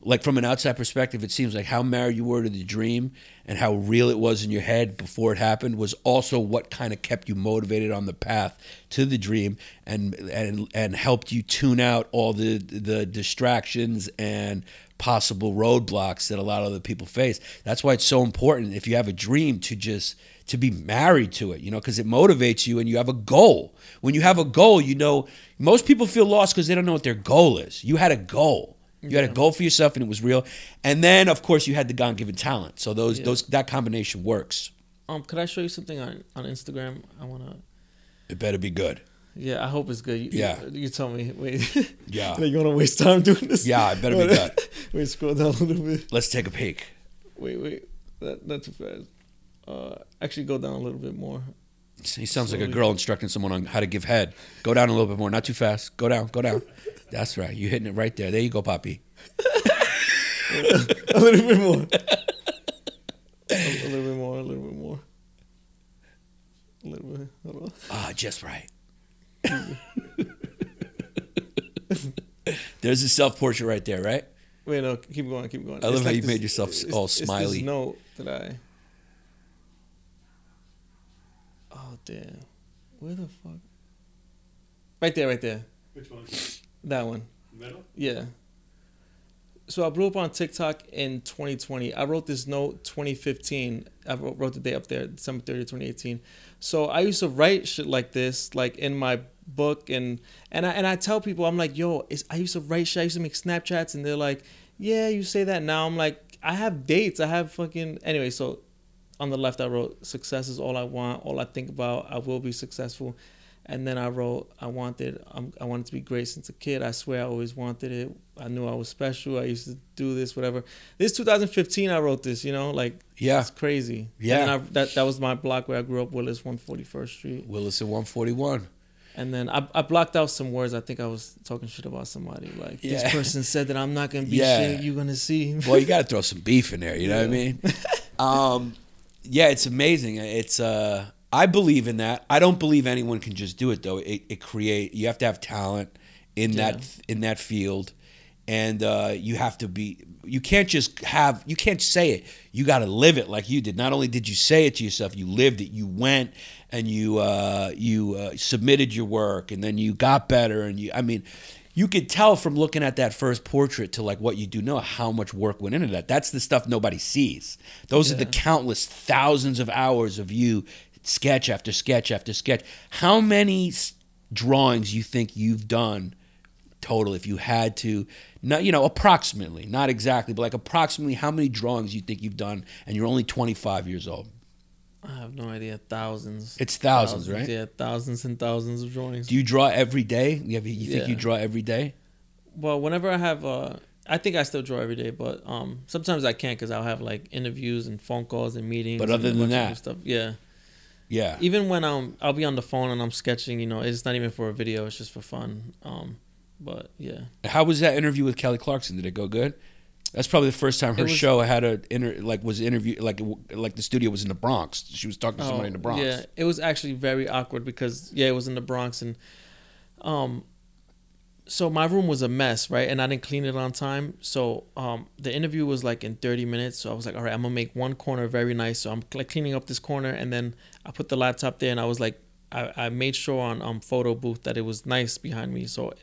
Like from an outside perspective, it seems like how married you were to the dream and how real it was in your head before it happened was also what kind of kept you motivated on the path to the dream and and and helped you tune out all the the distractions and possible roadblocks that a lot of other people face. That's why it's so important if you have a dream to just to be married to it, you know, because it motivates you and you have a goal. When you have a goal, you know, most people feel lost because they don't know what their goal is. You had a goal. You had a goal for yourself and it was real. And then of course you had the God given talent. So those Yeah. those that combination works. Um, could I show you something on on Instagram? I wanna. It better be good. Yeah, I hope it's good. You, Yeah. You, you tell me. Wait. Yeah. Like, you to waste time doing this? Yeah, it better be good. wait, scroll down a little bit. Let's take a peek. Wait, wait. That, not too fast. Uh, actually, go down a little bit more. He sounds like a girl instructing someone on how to give head. Go down a little bit more, not too fast. Go down, go down. That's right. You're hitting it right there. There you go, Poppy. a little bit more. a, little bit more. A little bit more. A little bit. Hold on. Ah, just right. There's a self portrait right there, right? Wait, no. Keep going. Keep going. I love It's how you this- made yourself it's- all it's this smiley. note that I. Damn! Where the fuck? Right there, right there. Which one? That one. Middle? Yeah. So I blew up on TikTok in 2020. I wrote this note 2015. I wrote, wrote the day up there, December 30, 2018. So I used to write shit like this, like in my book, and and I and I tell people, I'm like, yo, I used to write shit. I used to make Snapchats, and they're like, yeah, you say that now. I'm like, I have dates. I have fucking anyway. So on the left, I wrote, success is all I want, all I think about. I will be successful. And then I wrote, I wanted, um, I wanted to be great since a kid. I swear I always wanted it. I knew I was special. I used to do this, whatever. This 2015, I wrote this. You know, like Yeah. it's crazy. Yeah. And I, that that was my block where I grew up, Willis, 141st Street. Willis at 141. And then I, I blocked out some words. I think I was talking shit about somebody. Like Yeah. this person said that I'm not gonna be Yeah. shit. You're gonna see. Well, you got to throw some beef in there. You know what I mean? Um, yeah, it's amazing. It's uh, I believe in that. I don't believe anyone can just do it though. It, it create. You have to have talent in Yeah. that in that field, and uh, you have to be. You can't just have. You can't say it. You got to live it like you did. Not only did you say it to yourself, you lived it. You went and you uh, you uh, submitted your work, and then you got better. And you. I mean. You could tell from looking at that first portrait to like what you do know how much work went into that. That's the stuff nobody sees. Those are the countless thousands of hours of you sketch after sketch after sketch. How many drawings you think you've done total if you had to not you know approximately not exactly but like approximately how many drawings you think you've done and you're only 25 years old I have no idea. Thousands. it's thousands, right Yeah, thousands and thousands of drawings. do you draw every day you, have, you think you draw every day well, whenever I have, uh, I think I still draw every day, but um, sometimes I can't because I'll have like interviews and phone calls and meetings. But and other than that- stuff, yeah. yeah Even when I'm, I'll be on the phone and I'm sketching, you know, it's not even for a video; it's just for fun. Um, but yeah, how was that interview with kelly clarkson did it go good that's probably the first time her was- show had a inter, like was interview like like the studio was in the bronx she was talking to somebody in the bronx Oh, Yeah, it was actually very awkward because yeah, it was in the Bronx and um so my room was a mess, right? And I didn't clean it on time. So um the interview was like in 30 minutes. So I was like, all right, I'm gonna make one corner very nice. So I'm like cleaning up this corner and then I put the laptop there and I was like I, I made sure on um photo booth that it was nice behind me. So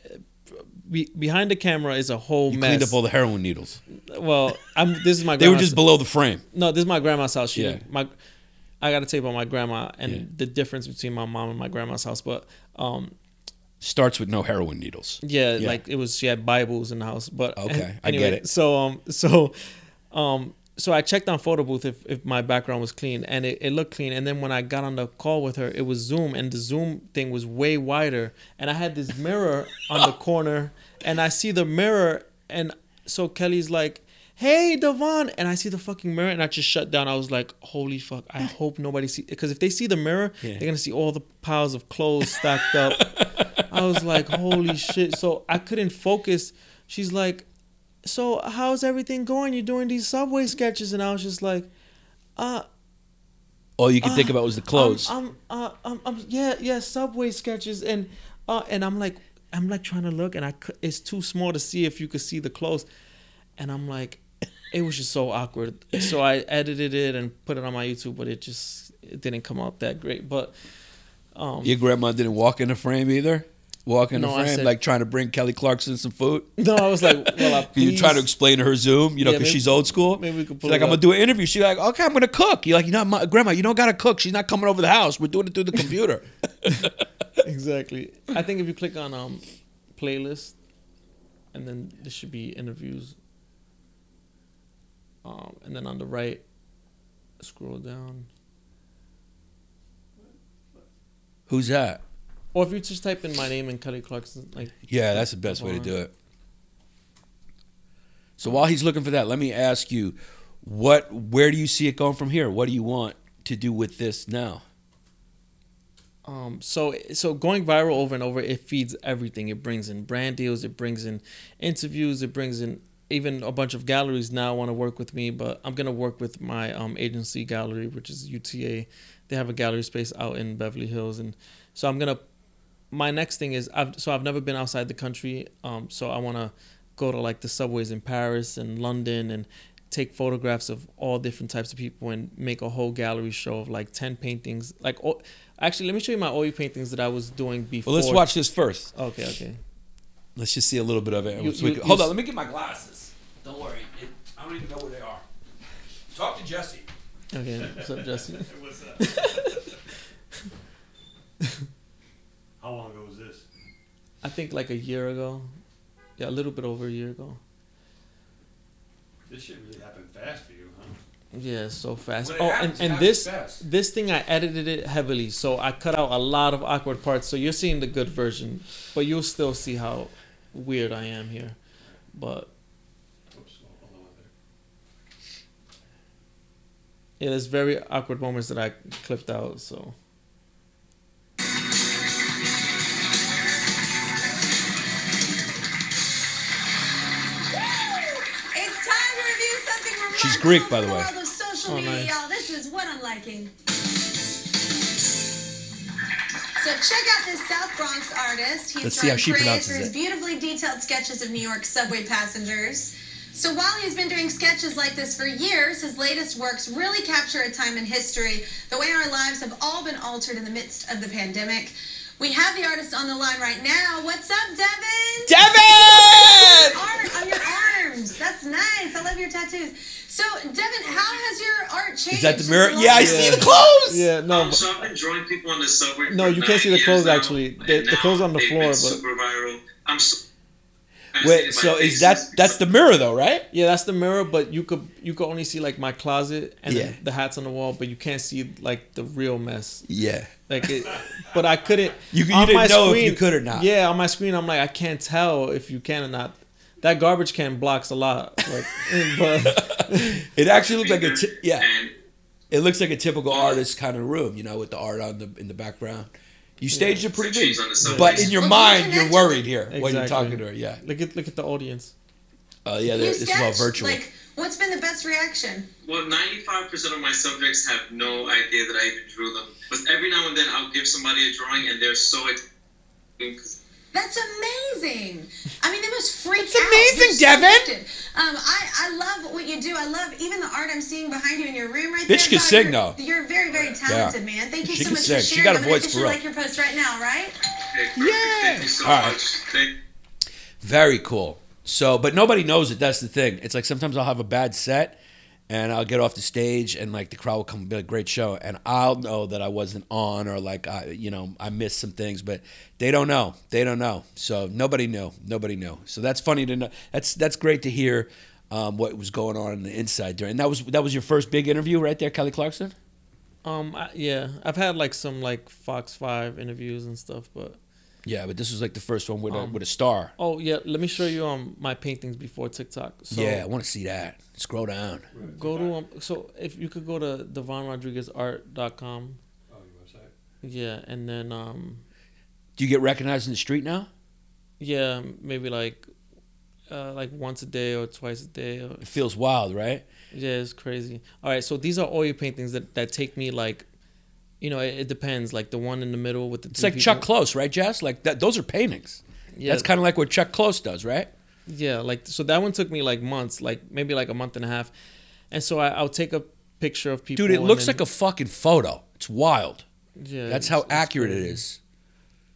be, behind the camera is a whole you mess. cleaned up all the heroin needles well, I'm this is my they were just below the frame no, this is my grandma's house. She Yeah. my I got to tell you about my grandma and Yeah. the difference between my mom and my grandma's house. But um, Starts with no heroin needles. yeah, Yeah. like it was she had Bibles in the house. But Okay, I get it. So um, so um, so I checked on photo booth if, if my background was clean and it, it looked clean. And then when I got on the call with her, it was Zoom and the Zoom thing was way wider. And I had this mirror on the corner and I see the mirror and so Kelly's like, Hey Devon, and I see the fucking mirror, and I just shut down. I was like, "Holy fuck! I hope nobody see because if they see the mirror, Yeah. they're gonna see all the piles of clothes stacked up." I was like, "Holy shit!" So I couldn't focus. She's like, "So how's everything going? You're doing these subway sketches," and I was just like, "Uh, All you could think about was the clothes. I'm, I'm, uh, I'm, I'm, yeah, yeah, subway sketches, and uh, and I'm like, I'm like trying to look, and I, it's too small to see if you could see the clothes, and I'm like, it was just so awkward. So I edited it and put it on my YouTube, but it just it didn't come out that great. But um, Your grandma didn't walk in the frame either. Walk in No, the I frame, said- like trying to bring Kelly Clarkson some food. no, I was like, well, I You try to explain to her Zoom, you know, because maybe- she's old school. maybe we could She's pull like, it I'm gonna do an interview. She's like, okay, I'm gonna cook. You're like, you know, my, grandma, you don't gotta cook. She's not coming over the house. We're doing it through the computer. exactly. I think if you click on um playlist, and then there should be interviews. Um, and then on the right, scroll down. Who's that? Or if you just type in my name and Kelly Clarkson, like Yeah, that's the best way to do it. So while he's looking for that, let me ask you, what, where do you see it going from here? What do you want to do with this now? Um, so so going viral over and over, it feeds everything. It brings in brand deals, it brings in interviews, it brings in even a bunch of galleries now want to work with me. But I'm gonna work with my um, agency gallery, which is UTA. They have a gallery space out in Beverly Hills, and so I'm gonna. My next thing is I've so I've never been outside the country. Um, so I want to go to like the subways in Paris and London and take photographs of all different types of people and make a whole gallery show of like 10 paintings like oh, actually let me show you my oil paintings that i was doing before Well, let's watch this first. okay okay Let's just see a little bit of it. You- So you- can- hold on, let me get my glasses. Don't worry. It, I don't even know where they are. Talk to Jesse. okay what's up jesse What's that? How long ago was this? i think like a year ago yeah a little bit over a year ago This shit really happened fast for you, huh? yeah so fast When oh happens, and, and this fast. this thing i edited it heavily so i cut out a lot of awkward parts so you're seeing the good version but you'll still see how weird i am here but Oops, hold on there. yeah there's very awkward moments that i clipped out so She's Greek, by the from way. world of social Oh, media, nice. y'all. This is what I'm liking. So check out this South Bronx artist. He's Let's see how she pronounces for his it. beautifully detailed sketches of New York subway passengers. So while he's been doing sketches like this for years, his latest works really capture a time in history, the way our lives have all been altered in the midst of the pandemic. We have the artist on the line right now. What's up, Devin? Devin! art on your arms. That's nice. I love your tattoos. So, Devin, how has your art changed? Is that the mirror? last Yeah, I time? see the clothes. yeah no Um, so I've been drawing people on the subway. No, for you can't see the clothes, now, actually. The- the now clothes on the floor, been but- super viral. I'm so. Wait, so is that that's the mirror though, right? Yeah, that's the mirror, but you could you could only see like my closet and Yeah. then the hats on the wall, but you can't see like the real mess. Yeah. Like it, but I couldn't. You- you on didn't my know if you could or not. Yeah, on my screen, I'm like I can't tell if you can or not. That garbage can blocks a lot. Like, but It actually looked like a yeah. It looks like a typical artist kind of room, you know, with the art on the in the background. You staged it pretty She's good, on the subway. but in your Well, mind, you're worried here when you're Exactly. talking to her. Yeah. look at look at the audience. Oh yeah, You this is all virtual. Like, what's been the best reaction? well, 95% of my subjects have no idea that I even drew them. But every now and then, I'll give somebody a drawing, and they're so excited. That's amazing. I mean, they must freak It's out. amazing, You're so Devin. gifted. Um, I, I love what you do. I love even the art I'm seeing behind you in your room right Bitch there. can God, sing, you're, though. You're very, very talented, man. Thank you She so much sing. for She sharing. got a I'm gonna voice for officially real. like your post right now, right? Okay. Yeah. Thank you so All right. much. Thank Very cool. So, but nobody knows it. That's the thing. It's like sometimes I'll have a bad set, and I'll get off the stage, and like the crowd will come be like, "Great show," and I'll know that I wasn't on or like I, you know, I missed some things, but they don't know. They don't know. So nobody knew. Nobody knew. So that's funny to know. That's that's great to hear. Um, what was going on in the inside during? And that was that was your first big interview, right there, Kelly Clarkson. Um, I, yeah, I've had like some like Fox Five interviews and stuff, but Yeah, but this was like the first one with a Um, with a star. oh yeah, let me show you um my paintings before TikTok. So yeah, I want to see that. Scroll down. go to um. So if you could go to devonrodriguezart.com. Oh, your website. Yeah, and then um, Do you get recognized in the street now? yeah, maybe like, uh, like once a day or twice a day. Or, It feels wild, right? yeah, it's crazy. All right, so these are oil paintings that that take me like, you know, it, it depends. Like the one in the middle with the It's like Chuck Close, right, Jess? Like that. Those are paintings. Yeah, That's kind of like what Chuck Close does, right? Yeah, like so that one took me like months, like maybe like a month and a half, and so I, I'll take a picture of people. Dude, it looks then- like a fucking photo. It's wild. Yeah, That's how accurate it crazy.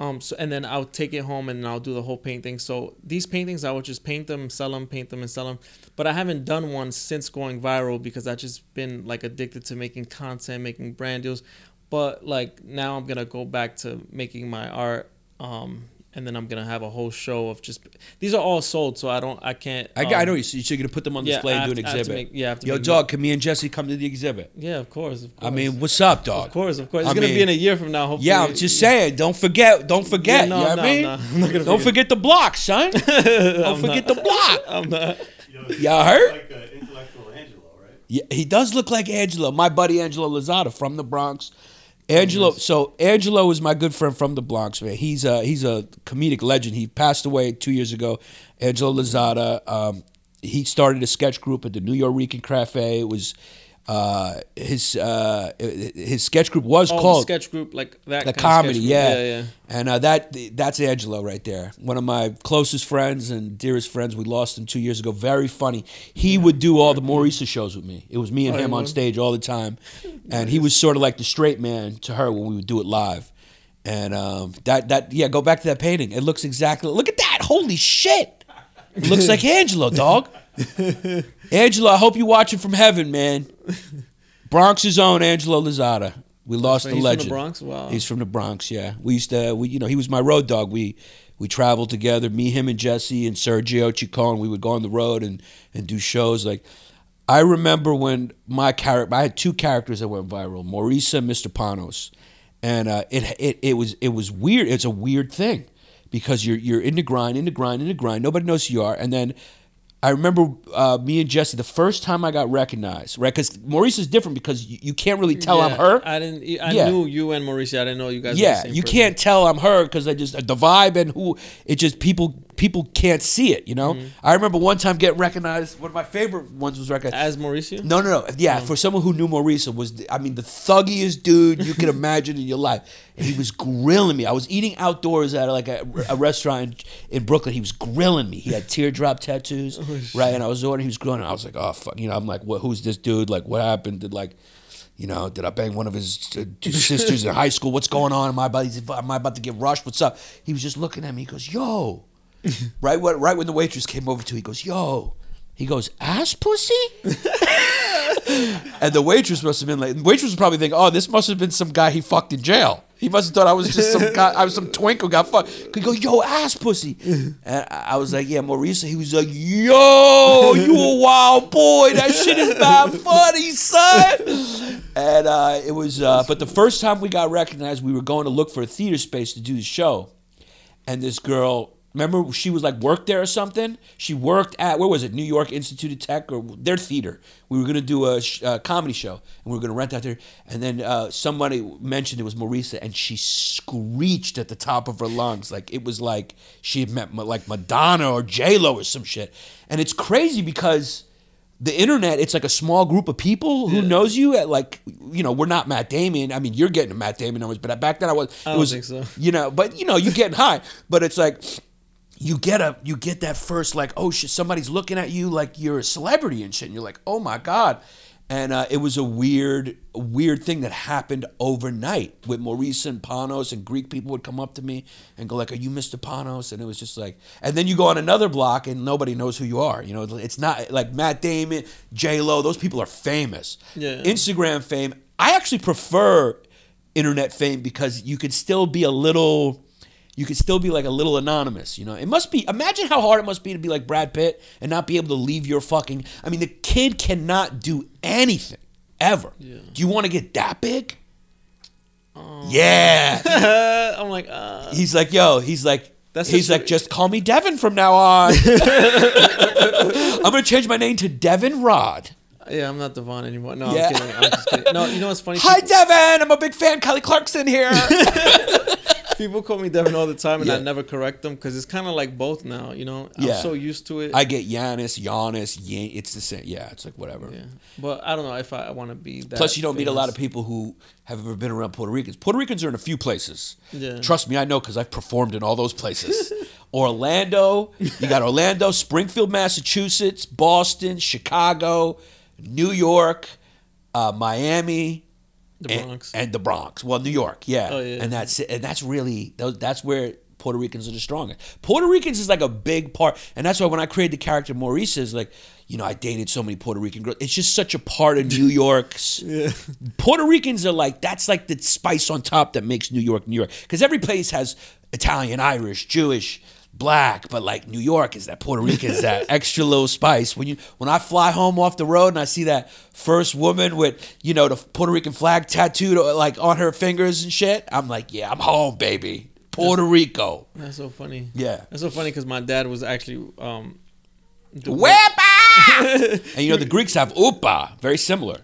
Um, so and then I'll take it home and I'll do the whole painting. So these paintings, I would just paint them, sell them, paint them, and sell them. But I haven't done one since going viral because I've just been like addicted to making content, making brand deals. But like now, I'm gonna go back to making my art. Um, and then I'm gonna have a whole show of just these are all sold, so I don't, I can't. I, um, I know you. So you're gonna put them on yeah, display I and do an to- I have to exhibit. make- yeah, I have to Yo, make- dog, can me and Jesse come to the exhibit? Yeah, of course. Of course. I mean, what's up, dog? Of course, of course. It's I gonna mean- be in a year from now. Hopefully. Yeah, I'm just saying. Don't forget. Don't forget. no, you know what no, I mean? no. I'm not gonna Don't forget. forget the block, son. don't forget the block. I'm not. Yo, Y'all heard? Like uh, intellectual Angelo, right? Yeah, he does look like Angelo. My buddy Angelo Lozada from the Bronx. Angelo, so Angelo is my good friend from the Bronx, man. He's a he's a comedic legend. He passed away two years ago. Angelo Lozada. Um, he started a sketch group at the Nuyorican Cafe. It was uh, his uh, his sketch group was Oh, the called sketch group like that. the comedy, yeah. yeah, yeah. And uh, that that's Angelo right there. One of my closest friends and dearest friends. We lost him two years ago. Very funny. He would do all the Maurice shows with me. It was me and Oh, him on stage all the time, and he was sort of like the straight man to her when we would do it live. And um, that that yeah, go back to that painting. It looks exactly. Look at that! Holy shit! It looks like Angelo, dog. Angelo, I hope you're watching from heaven, man. Bronx's own Angelo Lozada. We lost the he's legend. from the Bronx. Wow. He's from the Bronx. Yeah, we used to. We you know he was my road dog. We we traveled together. Me, him, and Jesse and Sergio Chicone. We would go on the road and and do shows. Like I remember when my character. I had two characters that went viral: Maurisa and Mr. Panos, and uh, it it it was it was weird. It's a weird thing because you're you're in the grind, in the grind, in the grind. Nobody knows who you are, and then. I remember uh, me and Jesse the first time I got recognized, right? Because Maurice is different because you, you can't really tell I'm her. I didn't. I Yeah. knew you and Maurice. I didn't know you guys. were the Yeah, you person. can't tell I'm her because I just the vibe and who it just people people can't see it. You know, Mm-hmm. I remember one time getting recognized. One of my favorite ones was recognized. As Mauricio. No, no, no. Yeah, for someone who knew Mauricio was, the, I mean, the thuggiest dude you could imagine in your life. And he was grilling me. I was eating outdoors at like a, a restaurant in, in Brooklyn. He was grilling me. He had teardrop tattoos, right? And I was ordering. He was grilling. I was like, oh fuck, you know. I'm like, what? Who's this dude? Like, what happened? Did like. You know, did I bang one of his uh, two sisters in high school? What's going on? Am I about, am I about to get rushed? What's up? He was just looking at me. He goes, "Yo," right when right when the waitress came over to, he goes, "Yo," he goes, "Ass pussy." And the waitress must have been like, the waitress was probably thinking, oh, this must have been some guy he fucked in jail. He must have thought I was just some guy, I was some twink who got fucked. He go, yo, ass pussy. And I was like, yeah, Maurice. He was like, yo, you a wild boy. That shit is not funny, son. And uh, it was, uh, but the first time we got recognized, we were going to look for a theater space to do the show. And this girl, remember, she was like worked there or something. She worked at where was it? New York Institute of Tech or their theater. We were gonna do a, sh- a comedy show, and we were gonna rent out there. And then uh, somebody mentioned it was Marisa, and she screeched at the top of her lungs, like it was like she had met like Madonna or J Lo or some shit. And it's crazy because the internet it's like a small group of people who knows you at like you know we're not Matt Damon I mean you're getting Matt Damon numbers but back then I was I don't was think so. you know but you know you're getting high but it's like you get a you get that first like oh shit somebody's looking at you like you're a celebrity and shit and you're like oh my god and uh, it was a weird, weird thing that happened overnight with Maurice and Panos, and Greek people would come up to me and go like, "Are you Mr. Panos?" And it was just like, and then you go on another block and nobody knows who you are. You know, it's not like Matt Damon, J Lo. Those people are famous. Yeah. Instagram fame. I actually prefer internet fame because you could still be a little you could still be like a little anonymous, you know. It must be imagine how hard it must be to be like Brad Pitt and not be able to leave your fucking I mean the kid cannot do anything ever. Do you want to get that big? Yeah. I'm like, uh, He's like, yo, he's like That's he's like, just call me Devin from now on. I'm gonna change my name to Devin Rod. yeah, I'm not Devon anymore. No, Yeah. I'm kidding. I'm just kidding. No, you know what's funny? Hi Devin, I'm a big fan. Kelly Clarkson here. People call me Devin all the time, and Yeah. I never correct them because it's kind of like both now. You know, I'm Yeah. so used to it. I get Giannis, Giannis, Yan- it's the same. Yeah, it's like whatever. yeah, but I don't know if I, want to be that. Plus, you don't meet a lot of people who have ever been around Puerto Ricans. Puerto Ricans are in a few places. Yeah. Trust me, I know because I've performed in all those places. Orlando, you got Orlando, Springfield, Massachusetts, Boston, Chicago, New York, uh, Miami, The and- Bronx. and, the Bronx. Well, New York, yeah. Oh, yeah. And that's and that's really that's where Puerto Ricans are the strongest. Puerto Ricans is like a big part, and that's why when I created the character Maurice is like, you know, I dated so many Puerto Rican girls. It's just such a part of New York's. Puerto Ricans are like that's like the spice on top that makes New York New York. Because every place has Italian, Irish, Jewish, black, but like New York is that Puerto Rican is that extra little spice. When you when I fly home off the road and I see that first woman with you know the Puerto Rican flag tattooed like on her fingers and shit, I'm like, yeah, I'm home, baby. Puerto Rico. That's so funny. Yeah. That's so funny because my dad was actually um. Wepa! and you know the Greeks have upa, very similar.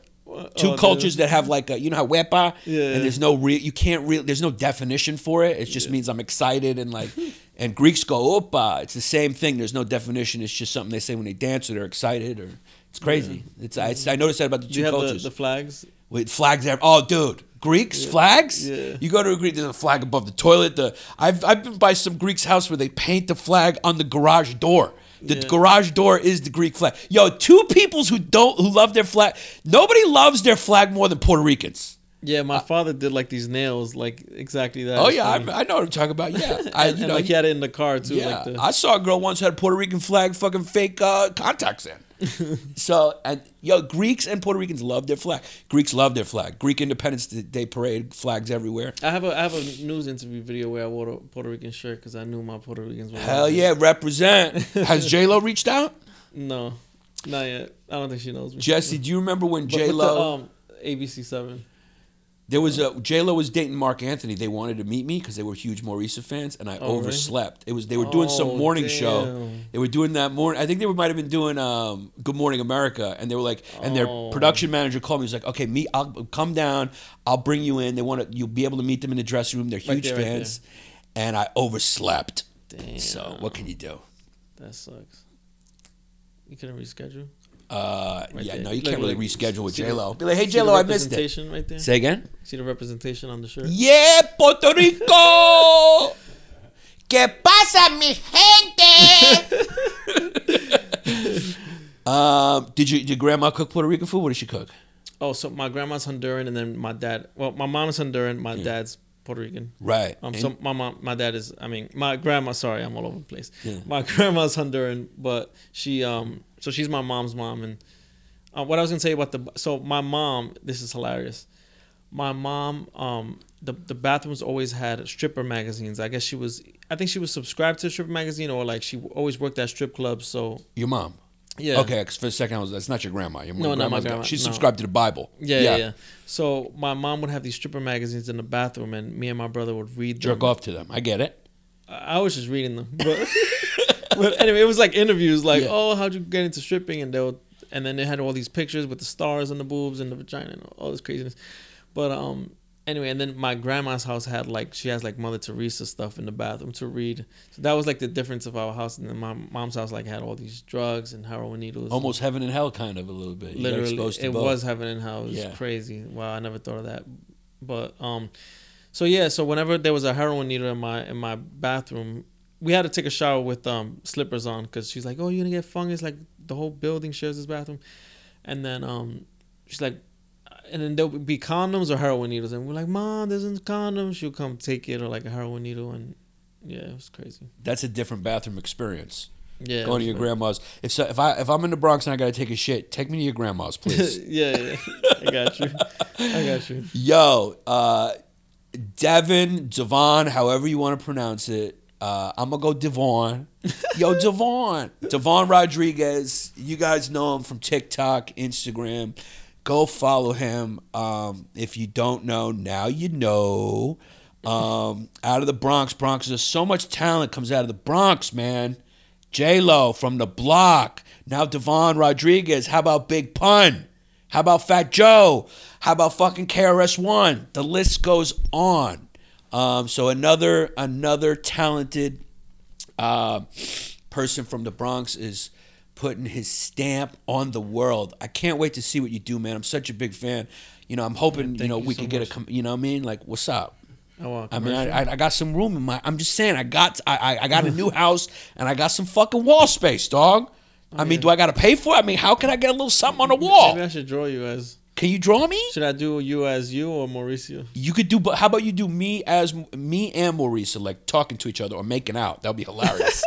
Two oh, cultures that have like a, you know how wepa, Yeah. and there's no real, you can't real, there's no definition for it. It just means I'm excited and like, and Greeks go upa. It's the same thing. There's no definition. It's just something they say when they dance or they're excited or it's crazy. It's, I, it's I noticed that about the two you have the, cultures the flags? with flags there. Oh, dude, Greeks flags. Yeah. You go to a Greek, there's a flag above the toilet. The I've I've been by some Greek's house where they paint the flag on the garage door. The Yeah. garage door is the Greek flag. Yo, two peoples who don't who love their flag. Nobody loves their flag more than Puerto Ricans. Yeah, my father did like these nails, like exactly that. Oh yeah. I, I know what I'm talking about. Yeah, I and, you know like he had it in the car too. yeah, Like the, I saw a girl once who had a Puerto Rican flag fucking fake uh, contacts in. so and yo, Greeks and Puerto Ricans love their flag. Greeks love their flag. Greek Independence Day parade flags everywhere. I have a I have a news interview video where I wore a Puerto Rican shirt because I knew my Puerto Ricans were. Hell yeah, represent. Has J Lo reached out? No, not yet. I don't think she knows me. Jesse, do you remember when J Lo? um, ABC Seven. There was a J Lo was dating Marc Anthony. They wanted to meet me because they were huge Maurice fans, and I Oh, really? overslept. It was they were doing some Oh, morning show. damn. They were doing that morning. I think they might have been doing um, Good Morning America, and they were like, and their Oh. production manager called me. He's like, "Okay, me, I'll come down. I'll bring you in. They want to. You'll be able to meet them in the dressing room. They're Right huge there, right fans." and I overslept. Damn. So what can you do? That sucks. You couldn't reschedule. Uh, Right yeah, there. no, you Look, can't really look, reschedule with J Lo. Be like, hey J Lo, I missed it. right there. Say again. See the representation on the shirt. Yeah, Puerto Rico. ¿Qué pasa, mi gente? um, did you did grandma cook Puerto Rican food? What did she cook? Oh, so my grandma's Honduran, and then my dad. Well, my mom's Honduran. My dad's Puerto Rican. Right. Um, And- so my mom, my dad is. I mean, my grandma. Sorry, I'm all over the place. Yeah. My grandma's Honduran, but she um. So she's my mom's mom, and uh, what I was gonna say about the. So my mom. This is hilarious. My mom. Um. The the bathrooms always had stripper magazines. I guess she was. I think she was subscribed to a stripper magazine, or like she always worked at strip clubs. So your mom. yeah. Okay, 'cause for a second I was that's not your grandma. Your No, not my grandma, She no. subscribed to the Bible. Yeah, yeah, yeah. So my mom would have these stripper magazines in the bathroom, and me and my brother would read them. Jerk off to them. I get it. I I was just reading them, but, but anyway, it was like interviews, like, Yeah. "Oh, how'd you get into stripping?" And they would, and then they had all these pictures with the stars and the boobs and the vagina and all this craziness. But um, anyway, and then my grandma's house had like she has like Mother Teresa stuff in the bathroom to read. So that was like the difference of our house, and then my mom's house like had all these drugs and heroin needles. Almost heaven and hell kind of a little bit. You literally to it both. was heaven and hell. It was Yeah. crazy. Wow, I never thought of that. But um, so yeah, so whenever there was a heroin needle in my in my bathroom, we had to take a shower with um slippers on because she's like, "Oh, you're gonna get fungus." Like the whole building shares this bathroom, and then um, she's like, and then there'll be condoms or heroin needles, and we're like, Mom, there's no condoms. She'll come take it or like a heroin needle, and yeah, it was crazy. That's a different bathroom experience. Yeah, Going to your grandma's. If so, if I if I'm in the Bronx and I gotta take a shit, take me to your grandma's, please. yeah, yeah, I got you. I got you. Yo, uh, Devin, Devon, however you want to pronounce it. Uh, I'm gonna go Devon. Yo, Devon, Devon Rodriguez. You guys know him from TikTok, Instagram. Go follow him. Um, if you don't know, now you know. Um, out of the Bronx, Bronx. There's so much talent comes out of the Bronx, man. J Lo from the block. Now Devon Rodriguez. How about Big Pun? How about Fat Joe? How about fucking KRS One? The list goes on. Um, so another another talented uh, person from the Bronx is putting his stamp on the world. I can't wait to see what you do, man. I'm such a big fan. You know, I'm hoping you know you we so could get a com- you know what I mean like what's up. Wow, I mean, I. I, I got some room in my. I'm just saying, I got I, I, I got a new house and I got some fucking wall space, dog. I mean, do I got to pay for it? I mean, how can I get a little something on the wall? Maybe I should draw you as. Can you draw me? Should I do you as you or Mauricio? You could do, but how about you do me as me and Mauricio, like talking to each other or making out? That'd be hilarious.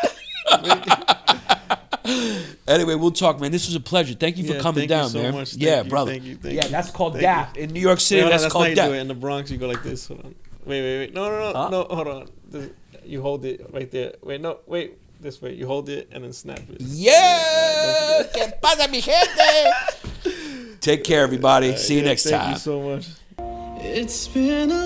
anyway, we'll talk, man. This was a pleasure. Thank you for Yeah, coming thank you down, so man. much. Thank yeah, you, brother. thank you, thank yeah, that's called Thank DAP in New York City. On, that's, that's called how you do it. DAP. In the Bronx, you go like this. Hold on. Wait, wait, wait. No, no, no, Huh? no. Hold on. This- You hold it right there. Wait, no, wait. This way. You hold it and then snap it. Yeah, ¿qué pasa, mi gente? Take care, everybody. See you Yeah, next thank time. you so much. It's been a